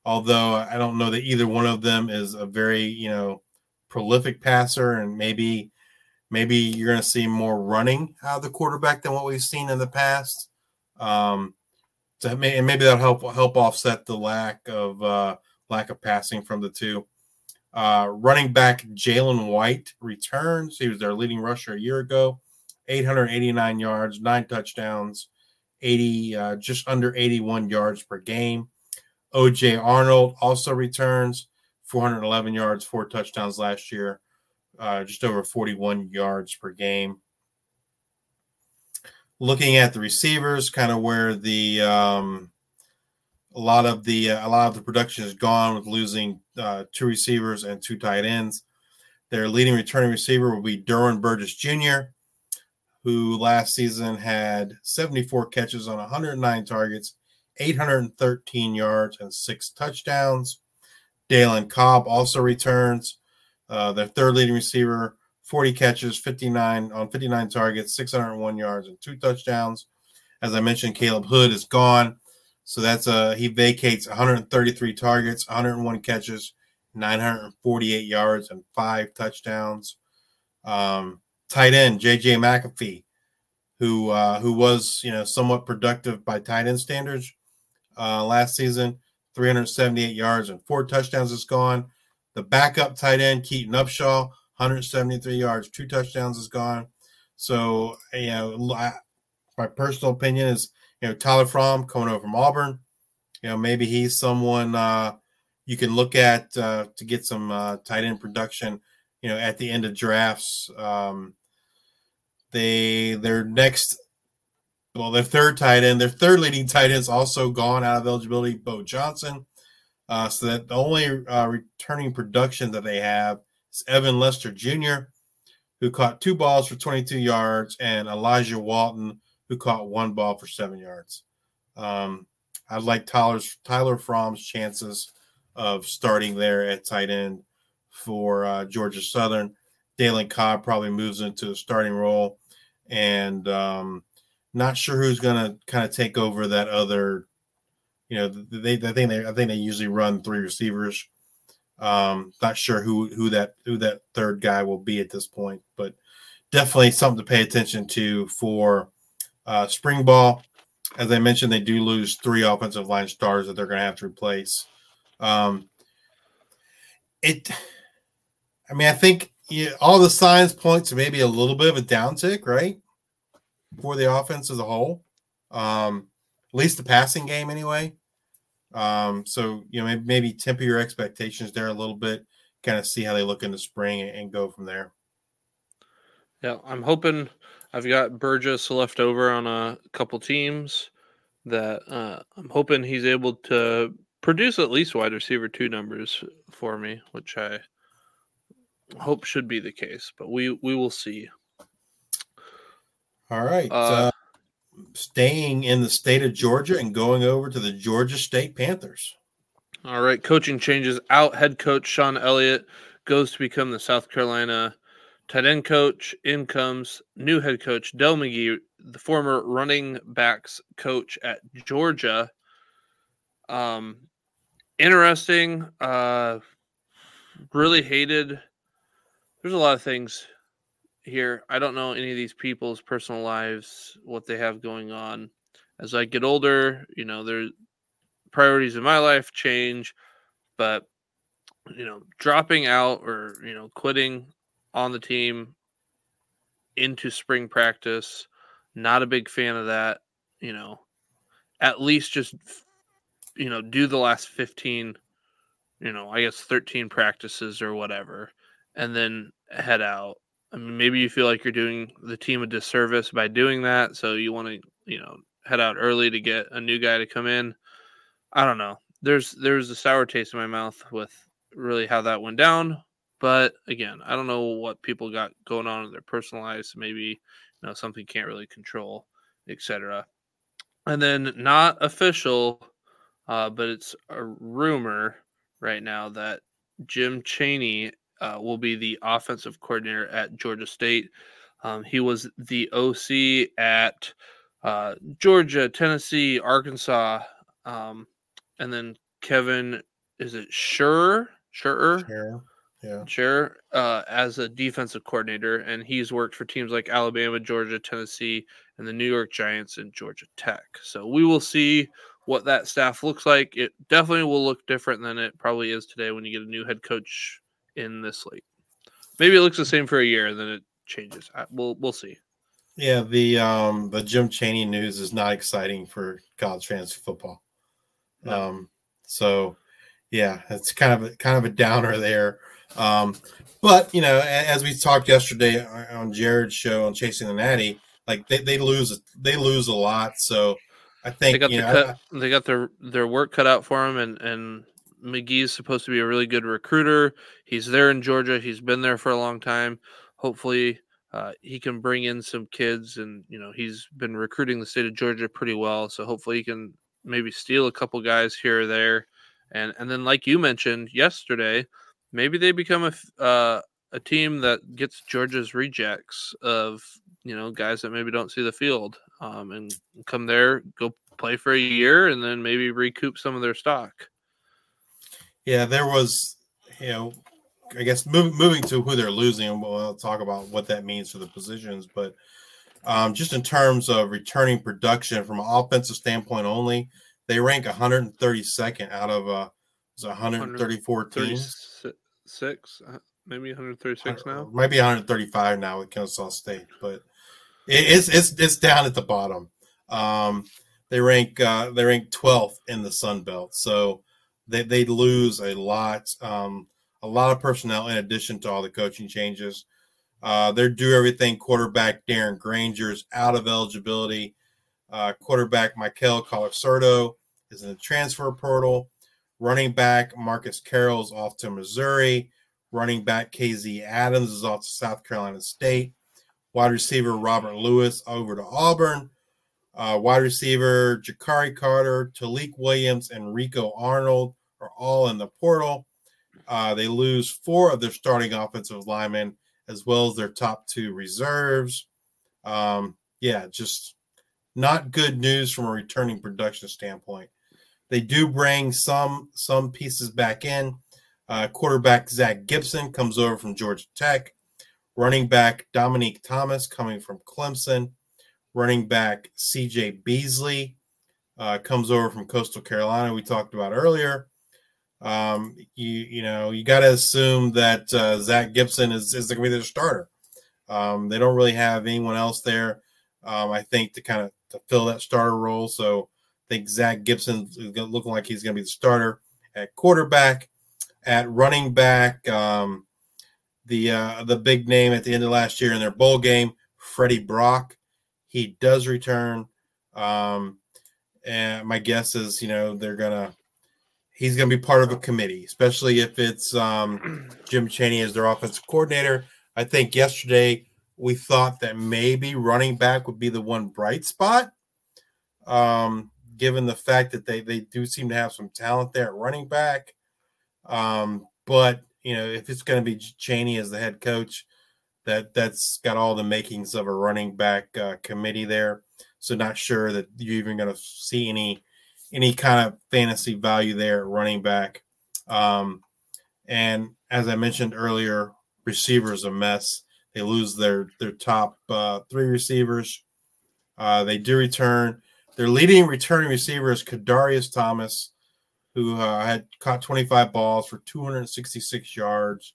although I don't know that either one of them is a very, you know, prolific passer and maybe maybe you're going to see more running out of the quarterback than what we've seen in the past. Um, so may, and maybe that'll help help offset the lack of uh, lack of passing from the two. Uh, running back Jalen White returns. He was their leading rusher a year ago, 889 yards, nine touchdowns, 80 uh, just under 81 yards per game. OJ Arnold also returns 411 yards, four touchdowns last year, uh, just over 41 yards per game. Looking at the receivers, kind of where the um, a lot of the uh, a lot of the production is gone with losing uh, two receivers and two tight ends. Their leading returning receiver will be Derwin Burgess Jr., who last season had 74 catches on 109 targets 813 yards and six touchdowns. Dalen Cobb also returns. Uh, their third leading receiver, 40 catches, 59 on 59 targets, 601 yards, and two touchdowns. As I mentioned, Khaleb Hood is gone. So that's a he vacates 133 targets, 101 catches, 948 yards, and five touchdowns. Um, tight end JJ McAfee, who uh, who was you know somewhat productive by tight end standards uh, last season, 378 yards and four touchdowns is gone. The backup tight end Keaton Upshaw, 173 yards, two touchdowns is gone. So you know, my personal opinion is you know Tyler Fromm coming over from Auburn. You know, maybe he's someone uh, you can look at uh, to get some uh, tight end production. You know, at the end of drafts, um, they their next, well, their third tight end, their third leading tight end is also gone out of eligibility. Bo Johnson. Uh, so that the only uh, returning production that they have is Evan Lester Jr., who caught two balls for 22 yards, and Elijah Walton, who caught one ball for seven yards. Um, I'd like Tyler Fromm's chances of starting there at tight end for uh, Georgia Southern. Dalen Cobb probably moves into a starting role, and um, not sure who's to kind of take over that other. You know, they I think they I think they usually run three receivers. Um, not sure who who that who that third guy will be at this point, but definitely something to pay attention to for uh, spring ball, as I mentioned, they do lose three offensive line stars that they're going to have to replace. Um, it, I mean, I think yeah, all the signs point to maybe a little bit of a downtick, right, for the offense as a whole. Um, at least the passing game, anyway. Um, so you know, maybe, maybe temper your expectations there a little bit, kind of see how they look in the spring and, and go from there. Yeah, I'm hoping I've got Burgess left over on a couple teams that uh, I'm hoping he's able to produce at least wide receiver two numbers for me, which I hope should be the case. But we we will see. All right. Uh, uh, staying in the state of Georgia and going over to the Georgia State Panthers. All right. Coaching changes out. Head coach Shawn Elliott goes to become the South Carolina Tight end coach, in comes new head coach Dell McGee, the former running backs coach at Georgia. Um, interesting. Uh, really hated. There's a lot of things here. I don't know any of these people's personal lives, what they have going on. As I get older, you know, their priorities in my life change, but you know, dropping out or you know, quitting on the team into spring practice. Not a big fan of that. You know, at least just, you know, do the last 15, you know, I guess 13 practices or whatever, and then head out. I mean, maybe you feel like you're doing the team a disservice by doing that. So you want to, you know, head out early to get a new guy to come in. I don't know. There's there's a sour taste in my mouth with really how that went down. But again, I don't know what people got going on in their personal lives. Maybe you know something can't really control, etc. And then not official, uh, but it's a rumor right now that Jim Chaney uh, will be the offensive coordinator at Georgia State. Um, he was the OC at uh, Georgia, Tennessee, Arkansas, um, and then Kevin, is it Sure? Sure? Sure yeah. Sure, uh, as a defensive coordinator, and he's worked for teams like Alabama, Georgia, Tennessee, and the New York Giants and Georgia Tech. So we will see what that staff looks like. It definitely will look different than it probably is today when you get a new head coach in this league. Maybe it looks the same for a year, and then it changes. We'll we'll see. Yeah, the um the Jim Chaney news is not exciting for college fantasy football. No. Um, so yeah, it's kind of a, kind of a downer there. Um, but you know, as we talked yesterday on Jared's show on Chasing the Natty, like they, they lose they lose a lot. So I think they got, you know, cut, I, they got their their work cut out for them, and and McGee's supposed to be a really good recruiter. He's there in Georgia. He's been there for a long time. Hopefully, uh, he can bring in some kids, and you know he's been recruiting the state of Georgia pretty well. So hopefully, he can maybe steal a couple guys here or there, and and then like you mentioned yesterday maybe they become a uh, a team that gets Georgia's rejects of you know guys that maybe don't see the field um, and come there, go play for a year, and then maybe recoup some of their stock. Yeah, there was, you know, I guess move, moving to who they're losing, we'll talk about what that means for the positions. But um, just in terms of returning production from an offensive standpoint only, they rank 132nd out of uh, 134 teams. Six, uh, maybe 136 now. Might be 135 now with Kennesaw State, but it's it's it's down at the bottom. Um, they rank uh, they rank 12th in the Sun Belt, so they they lose a lot. Um, a lot of personnel in addition to all the coaching changes. Uh, they're do everything. Quarterback Darren Grainger's out of eligibility. Uh, quarterback Michael Colasurdo is in the transfer portal. Running back Marcus Carroll's off to Missouri. Running back KZ Adams is off to South Carolina State. Wide receiver Robert Lewis over to Auburn. Uh, wide receiver Jakari Carter, Tailique Williams, and Rico Arnold are all in the portal. Uh, they lose four of their starting offensive linemen as well as their top two reserves. Um, yeah, just not good news from a returning production standpoint. They do bring some some pieces back in. Uh, quarterback Zach Gibson comes over from Georgia Tech. Running back Dominique Thomas coming from Clemson. Running back CJ Beasley uh, comes over from Coastal Carolina. We talked about earlier um, you you know you got to assume that uh, Zach Gibson is is going to be the starter. Um, they don't really have anyone else there. Um, I think to kind of to fill that starter role. So I think Zach Gibson is looking like he's going to be the starter at quarterback, at running back. Um, the uh, the big name at the end of last year in their bowl game, Freddie Brock, he does return. Um, and my guess is, you know, they're gonna he's going to be part of a committee, especially if it's um, Jim Chaney as their offensive coordinator. I think yesterday we thought that maybe running back would be the one bright spot, um, given the fact that they they do seem to have some talent there at running back. Um, but you know, if it's going to be Chaney as the head coach, that that's got all the makings of a running back uh, committee there. So not sure that you're even going to see any any kind of fantasy value there running back. Um, and as I mentioned earlier, receivers a mess. They lose their their top uh, three receivers. Uh, they do return. Their leading returning receiver is Kadarius Thomas, who uh, had caught 25 balls for 266 yards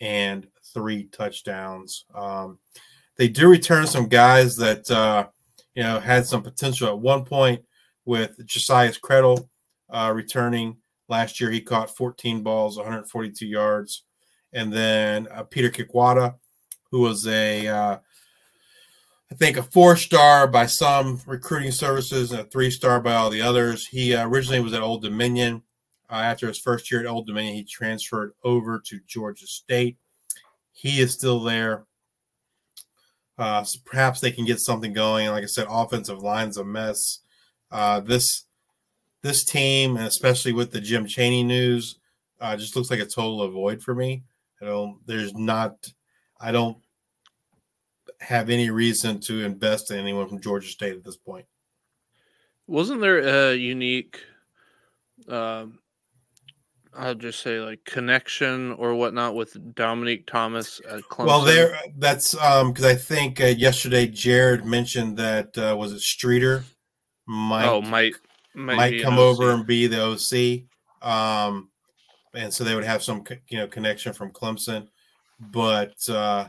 and three touchdowns. Um, they do return some guys that uh, you know had some potential at one point with Josias Credle uh, returning last year. He caught 14 balls, 142 yards. And then uh, Peter Kikwada, who was a, uh, I think, a four star by some recruiting services and a three star by all the others. He uh, originally was at Old Dominion. Uh, after his first year at Old Dominion, he transferred over to Georgia State. He is still there. Uh, so perhaps they can get something going. Like I said, offensive line's a mess. Uh, this this team, and especially with the Jim Chaney news, uh, just looks like a total avoid for me. I don't. There's not. I don't have any reason to invest in anyone from Georgia State at this point. Wasn't there a unique, um, I'll just say like connection or whatnot with Dominique Thomas at Clemson? Well, there that's um because I think uh, yesterday Jared mentioned that uh, was it Streeter might oh might might, might come over and be the OC. Um, and so they would have some you know connection from Clemson, but uh,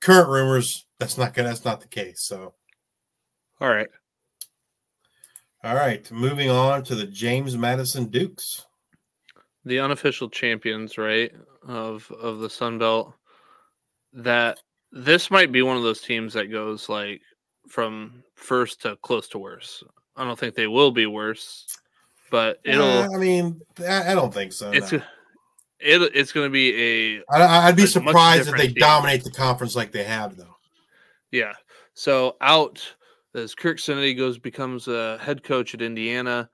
current rumors that's not gonna that's not the case. So, all right, all right, moving on to the James Madison Dukes, the unofficial champions, right of of the Sun Belt. That this might be one of those teams that goes like from first to close to worse. I don't think they will be worse, but it'll. Uh, I mean, I don't think so. It's no. it, it's going to be a. I, I'd be surprised if they team. dominate the conference like they have, though. Yeah. So out as Curt Cignetti goes becomes a head coach at Indiana.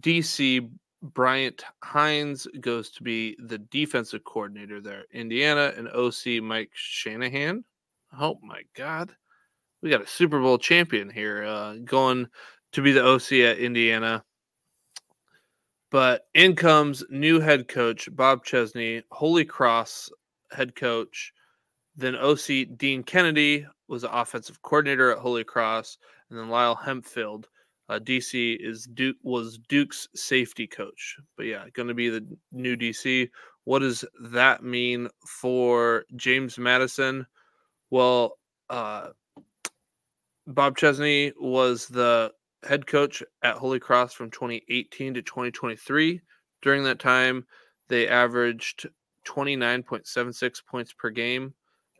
DC Bryant Haines goes to be the defensive coordinator there. Indiana and OC Mike Shanahan. Oh my God. We got a Super Bowl champion here uh, going to be the OC at Indiana. But in comes new head coach Bob Chesney, Holy Cross head coach. Then OC Dean Kennedy was the offensive coordinator at Holy Cross, and then Lyle Hemphill uh, DC is Duke was Duke's safety coach, but yeah, going to be the new DC. What does that mean for James Madison? Well, uh, Bob Chesney was the head coach at Holy Cross from 2018 to 2023. During that time, they averaged 29.76 points per game,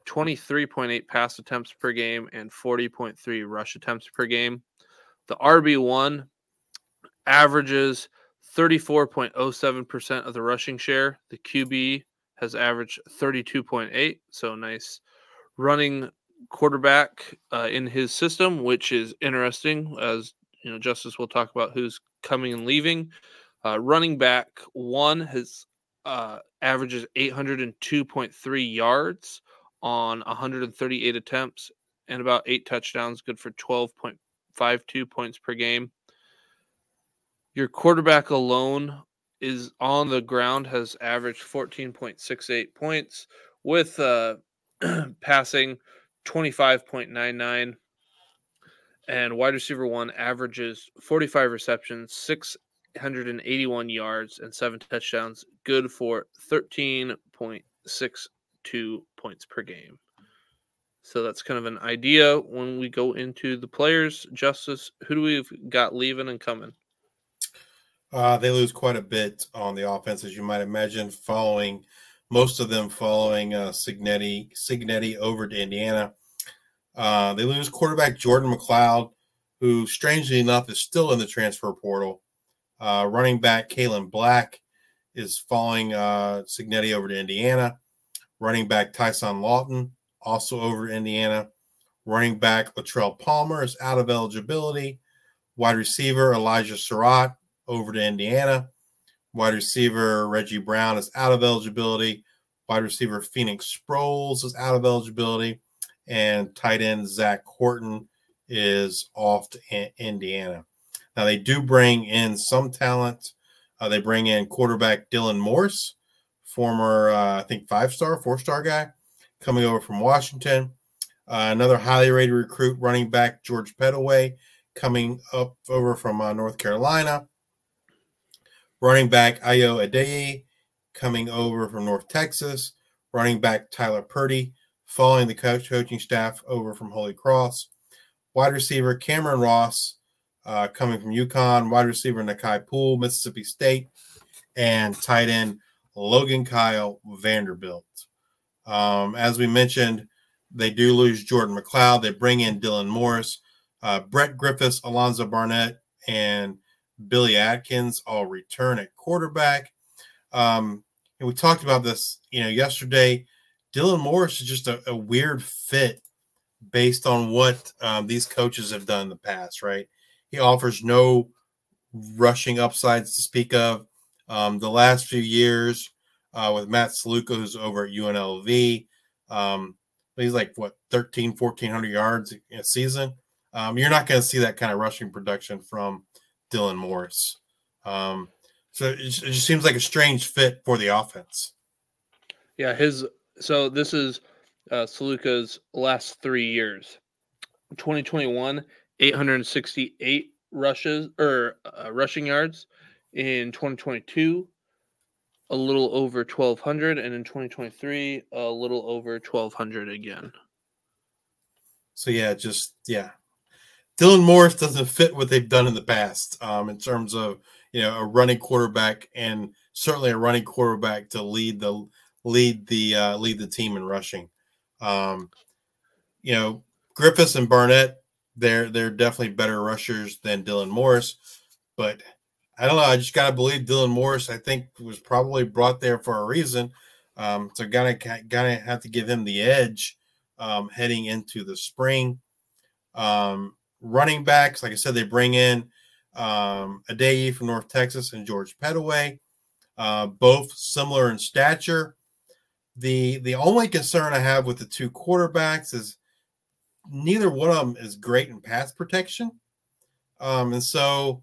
23.8 pass attempts per game, and 40.3 rush attempts per game. The RB1 averages 34.07% of the rushing share. The QB has averaged 32.8, so nice running quarterback uh, in his system, which is interesting as you know Justice will talk about who's coming and leaving. Uh, running back one has uh, averages 802.3 yards on 138 attempts and about eight touchdowns, good for 12.52 points per game. Your quarterback alone is on the ground has averaged 14.68 points with uh, passing 25.99 and wide receiver one averages 45 receptions 681 yards and seven touchdowns good for 13.62 points per game so that's kind of an idea when we go into the players. Justice, who do we got leaving and coming? Uh, they lose quite a bit on the offense, as you might imagine, following most of them following uh, Cignetti, Cignetti over to Indiana. Uh, they lose quarterback Jordan McCloud, who, strangely enough, is still in the transfer portal. Uh, running back Kaelon Black is following uh, Cignetti over to Indiana. Running back Tyson Lawton also over to Indiana. Running back Latrell Palmer is out of eligibility. Wide receiver Elijah Sarratt over to Indiana. Wide receiver Reggie Brown is out of eligibility. Wide receiver Phoenix Sproles is out of eligibility. And tight end Zach Horton is off to Indiana. Now, they do bring in some talent. Uh, they bring in quarterback Dylan Morris, former, uh, I think, five star, four star guy coming over from Washington. Uh, another highly rated recruit, running back George Pettaway, coming up over from uh, North Carolina. Running back Ayo Adeyi, coming over from North Texas. Running back Tyler Purdy, following the coach coaching staff over from Holy Cross. Wide receiver Cameron Ross, uh, coming from UConn. Wide receiver Nakai Poole, Mississippi State. And tight end Logan Kyle, Vanderbilt. Um, as we mentioned, they do lose Jordan McCloud. They bring in Dylan Morris, uh, Brett Griffis, Alonzo Barnett, and Billy Atkins all return at quarterback. Um, and we talked about this, you know, yesterday. Dylan Morris is just a, a weird fit based on what um, these coaches have done in the past, right? He offers no rushing upsides to speak of. Um, the last few years, uh, with Matt Sluka, who's over at UNLV. Um, he's like, what, 13, 1400 yards a season. Um, you're not going to see that kind of rushing production from Dylan Morris. Um, so it just, it just seems like a strange fit for the offense. Yeah, his so this is uh, Sluka's last three years. 2021, 868 rushes or uh, rushing yards. In 2022, a little over 1200 and in 2023 a little over 1200 again so yeah just yeah dylan morris doesn't fit what they've done in the past um, in terms of you know a running quarterback and certainly a running quarterback to lead the lead the uh, lead the team in rushing um, you know griffis and barnett they're they're definitely better rushers than dylan morris but I don't know. I just gotta believe Dylan Morris. I think was probably brought there for a reason. Um, so gotta gotta have to give him the edge um, heading into the spring. Um, running backs, like I said, they bring in um, Adeyi from North Texas and George Pettaway, uh, both similar in stature. The the only concern I have with the two quarterbacks is neither one of them is great in pass protection. Um, and so,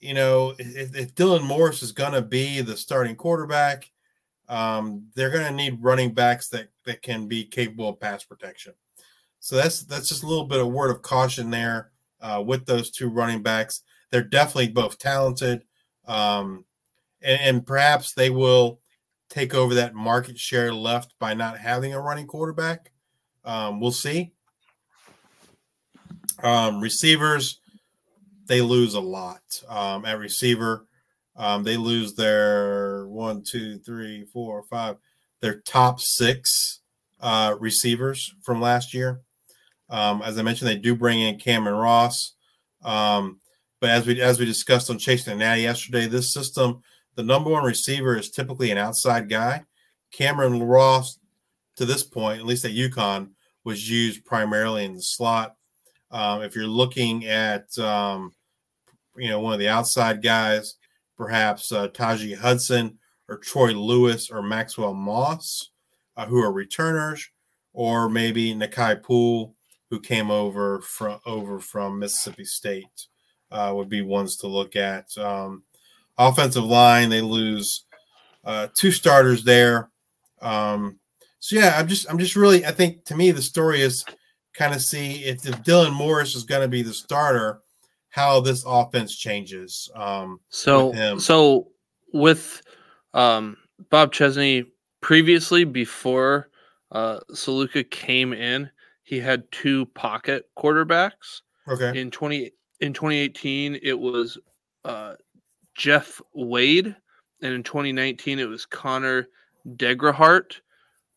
you know, if, if Dylan Morris is going to be the starting quarterback, um, they're going to need running backs that, that can be capable of pass protection. So that's that's just a little bit of word of caution there uh, with those two running backs. They're definitely both talented, um, and, and perhaps they will take over that market share left by not having a running quarterback. Um, we'll see. Um, receivers, they lose a lot um, at receiver. Um, they lose their one, two, three, four, five, their top six uh, receivers from last year. Um, as I mentioned, they do bring in Cameron Ross. Um, but as we as we discussed on Chasing the Natty yesterday, this system, the number one receiver is typically an outside guy. Cameron Ross, to this point, at least at UConn, was used primarily in the slot. Um, if you're looking at um, you know one of the outside guys, perhaps uh, Taji Hudson or Troy Lewis or Maxwell Moss, uh, who are returners, or maybe Nakai Poole, who came over from over from Mississippi State, uh, would be ones to look at. Um, offensive line, they lose uh, two starters there. Um, so yeah, I'm just I'm just really I think to me the story is kind of see if, if Dylan Morris is going to be the starter, how this offense changes. Um, so, with so with um, Bob Chesney previously, before uh, Sluka came in, he had two pocket quarterbacks. Okay. In twenty in 2018, it was uh, Jeff Wade, and in 2019, it was Connor Degenhardt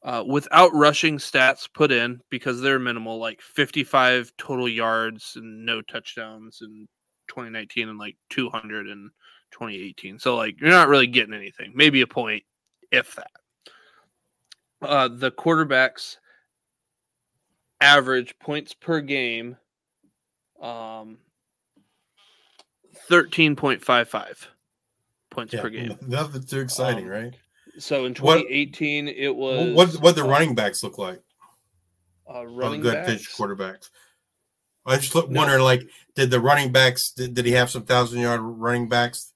uh, without rushing stats put in because they're minimal, like 55 total yards and no touchdowns in 2019 and like 200 in 2018. So like you're not really getting anything, maybe a point, if that. Uh, the quarterbacks average points per game, um, 13.55 points yeah, per game. Nothing too exciting, Um, right? So in 2018, it was What what the uh, running backs look like? uh, of running good backs. pitch quarterbacks. I just look, No. wondering, like, did the running backs did, did he have some thousand yard running backs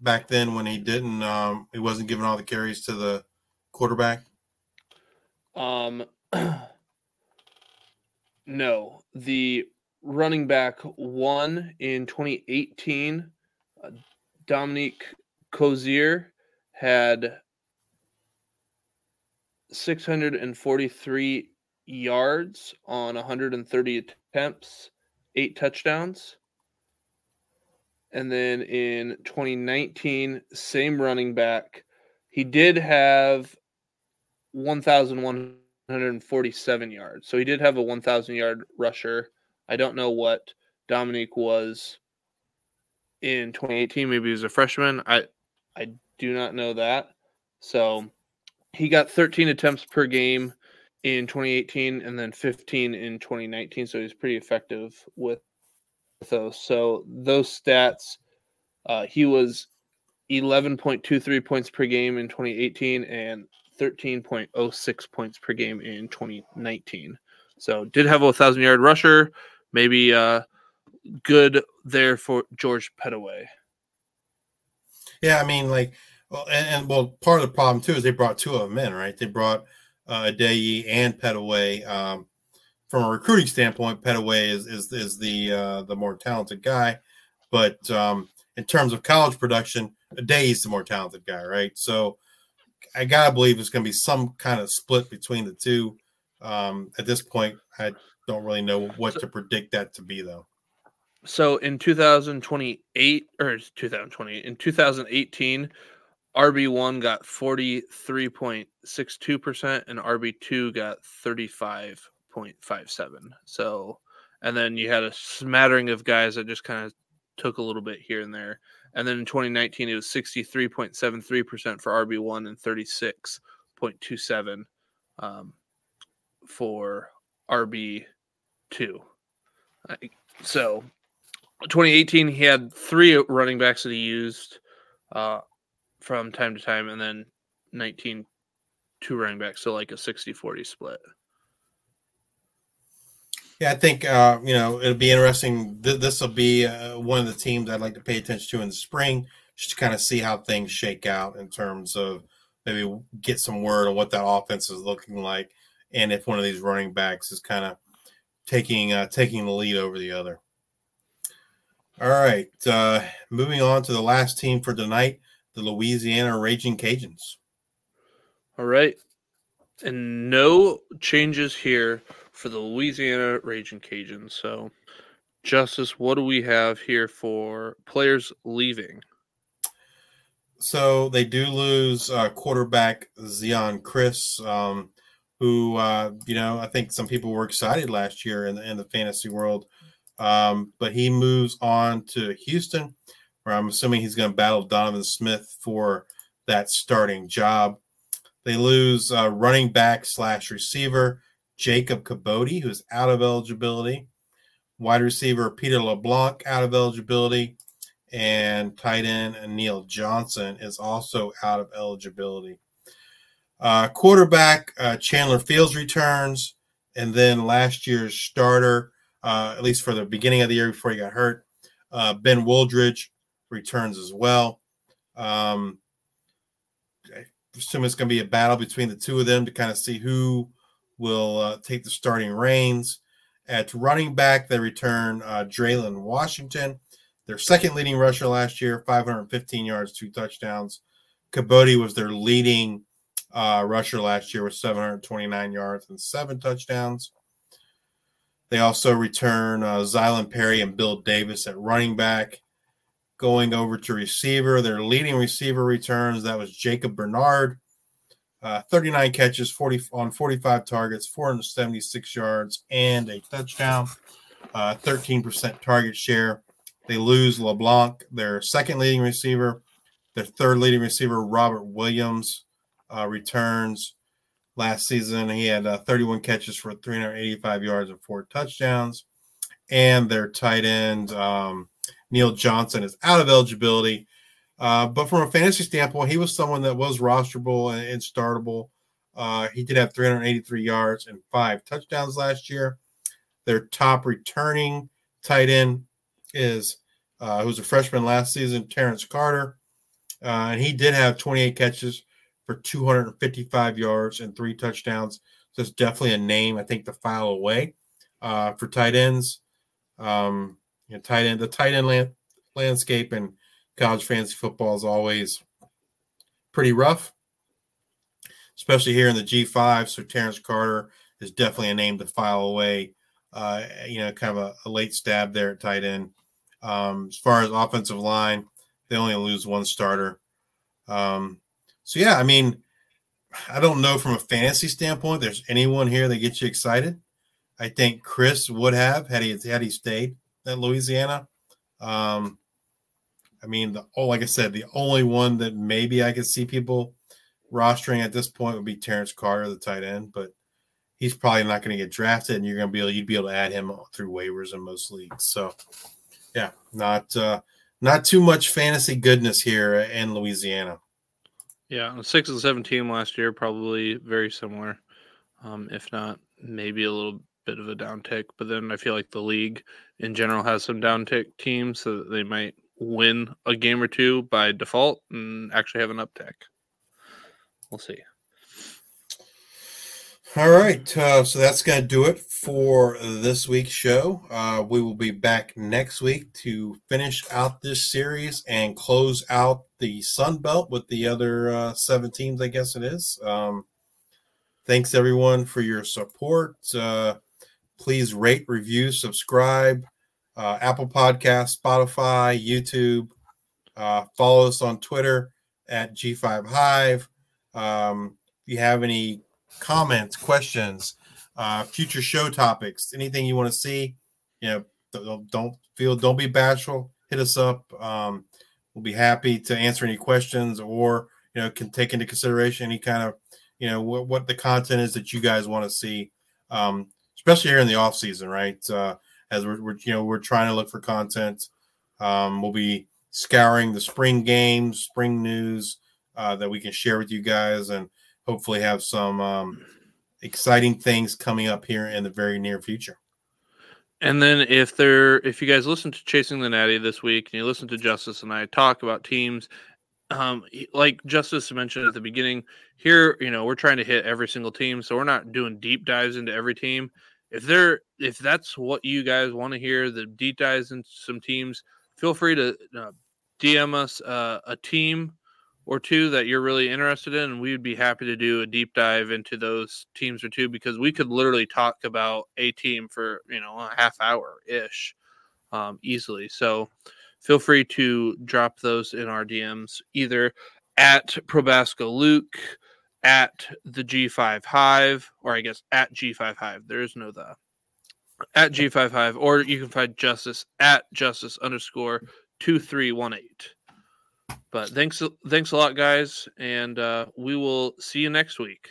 back then when he didn't? Um, he wasn't giving all the carries to the quarterback. Um, no, the running back one in 2018, uh, Dominique Cozier had 643 yards on 130 attempts, eight touchdowns. And then in 2019, same running back, he did have 1,147 yards. So he did have a 1,000 yard rusher. I don't know what Dominique was in 2018. Maybe he was a freshman. I I do not know that. So he got 13 attempts per game in 2018 and then 15 in 2019. So he's pretty effective with those. So those stats, uh, he was 11.23 points per game in 2018 and 13.06 points per game in 2019. So did have a thousand yard rusher, maybe uh, good there for George Pettaway. Yeah, I mean, like, well, and, and well, part of the problem too is they brought two of them in, right? They brought uh, and Pettaway. Um, from a recruiting standpoint, Pettaway is is is the uh, the more talented guy, but um, in terms of college production, Adeyi is the more talented guy, right? So I gotta believe it's going to be some kind of split between the two. Um, at this point, I don't really know what to predict that to be, though. So in 2028 or 2020 in 2018, RB1 got 43.62% and RB2 got 35.57. So and then you had a smattering of guys that just kind of took a little bit here and there. And then in 2019 it was 63.73% for RB1 and 36.27 um, for RB2. So 2018, he had three running backs that he used uh, from time to time, and then 19, two running backs, so like a 60 40 split. Yeah, I think uh, you know it'll be interesting. Th- this will be uh, one of the teams I'd like to pay attention to in the spring, just to kind of see how things shake out in terms of maybe get some word on what that offense is looking like, and if one of these running backs is kind of taking uh, taking the lead over the other. All right, uh, moving on to the last team for tonight, the Louisiana Raging Cajuns. All right, and no changes here for the Louisiana Raging Cajuns. So, Justice, what do we have here for players leaving? So they do lose uh, quarterback Zeon Chriss. um, who uh, you know I think some people were excited last year in the, in the fantasy world, um, but he moves on to Houston, where I'm assuming he's going to battle Donovan Smith for that starting job. They lose uh, running back slash receiver Jacob Kibodi, who's out of eligibility. Wide receiver Peter LeBlanc out of eligibility. And tight end Neal Johnson is also out of eligibility. Uh, quarterback uh, Chandler Fields returns. And then last year's starter, uh, at least for the beginning of the year before he got hurt, uh, Ben Wooldridge returns as well. Um, I assume it's going to be a battle between the two of them to kind of see who will uh, take the starting reins. At running back, they return uh, Dre'lyn Washington, their second leading rusher last year, 515 yards, two touchdowns. Kibodi was their leading uh, rusher last year with 729 yards and seven touchdowns. They also return uh, Zylan Perry and Bill Davis at running back. Going over to receiver, their leading receiver returns. That was Jacob Bernard, uh, 39 catches, 40 on 45 targets, 476 yards, and a touchdown. Uh, 13% target share. They lose LeBlanc, their second leading receiver. Their third leading receiver, Robert Williams, uh, returns. Last season, he had uh, 31 catches for 385 yards and four touchdowns. And their tight end, um, Neal Johnson, is out of eligibility uh, but from a fantasy standpoint, he was someone that was rosterable and, and startable. Uh, he did have 383 yards and five touchdowns last year. Their top returning tight end is uh, who was a freshman last season, Terrence Carter, uh, and he did have 28 catches for 255 yards and three touchdowns. So it's definitely a name I think to file away uh, for tight ends. Um, you know, tight end, the tight end land, landscape in college fantasy football is always pretty rough, especially here in the G5. So Terrence Carter is definitely a name to file away. Uh, you know, kind of a, a, late stab there at tight end. Um, as far as offensive line, they only lose one starter. Um, so yeah, I mean, I don't know from a fantasy standpoint. There's anyone here that gets you excited. I think Chriss would have had he had he stayed at Louisiana. Um, I mean, the oh, like I said, the only one that maybe I could see people rostering at this point would be Terrence Carter, the tight end, but he's probably not going to get drafted, and you're going to be able you'd be able to add him through waivers in most leagues. So, yeah, not uh, not too much fantasy goodness here in Louisiana. Yeah, six and seven team last year, probably very similar, um, if not maybe a little bit of a downtick. But then I feel like the league in general has some downtick teams, so they might win a game or two by default and actually have an uptick. We'll see. All right, uh, so that's going to do it for this week's show. Uh, we will be back next week to finish out this series and close out the Sun Belt with the other uh, seven teams, I guess it is. Um, thanks everyone for your support. Uh, please rate, review, subscribe uh, Apple Podcast, Spotify, YouTube. Uh, follow us on Twitter at G5 Hive. Um, if you have any comments, questions, uh, future show topics, anything you want to see, you know, don't, feel, don't be bashful. Hit us up. Um, we'll be happy to answer any questions or, you know, can take into consideration any kind of, you know, what, what the content is that you guys want to see, um, especially here in the off season, right? Uh, as we're, we're, you know we're trying to look for content Um, we'll be scouring the spring games, spring news uh, that we can share with you guys, and hopefully have some um, exciting things coming up here in the very near future. And then if there if you guys listen to Chasing the Natty this week and you listen to Justice and I talk about teams, um, like Justice mentioned at the beginning, here, you know, we're trying to hit every single team, so we're not doing deep dives into every team. If there if that's what you guys want to hear, the deep dives into some teams, feel free to uh, DM us uh, a team or two that you're really interested in, we would be happy to do a deep dive into those teams or two because we could literally talk about a team for you know a half hour ish, um, easily. So feel free to drop those in our DMs either at Probasco Luke, at the G5 Hive, or I guess at G5 Hive. There is no the at G5 Hive, or you can find Justice at Justice underscore two three one eight. But thanks, thanks a lot, guys, and uh, we will see you next week.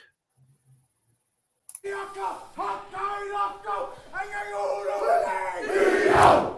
Oh.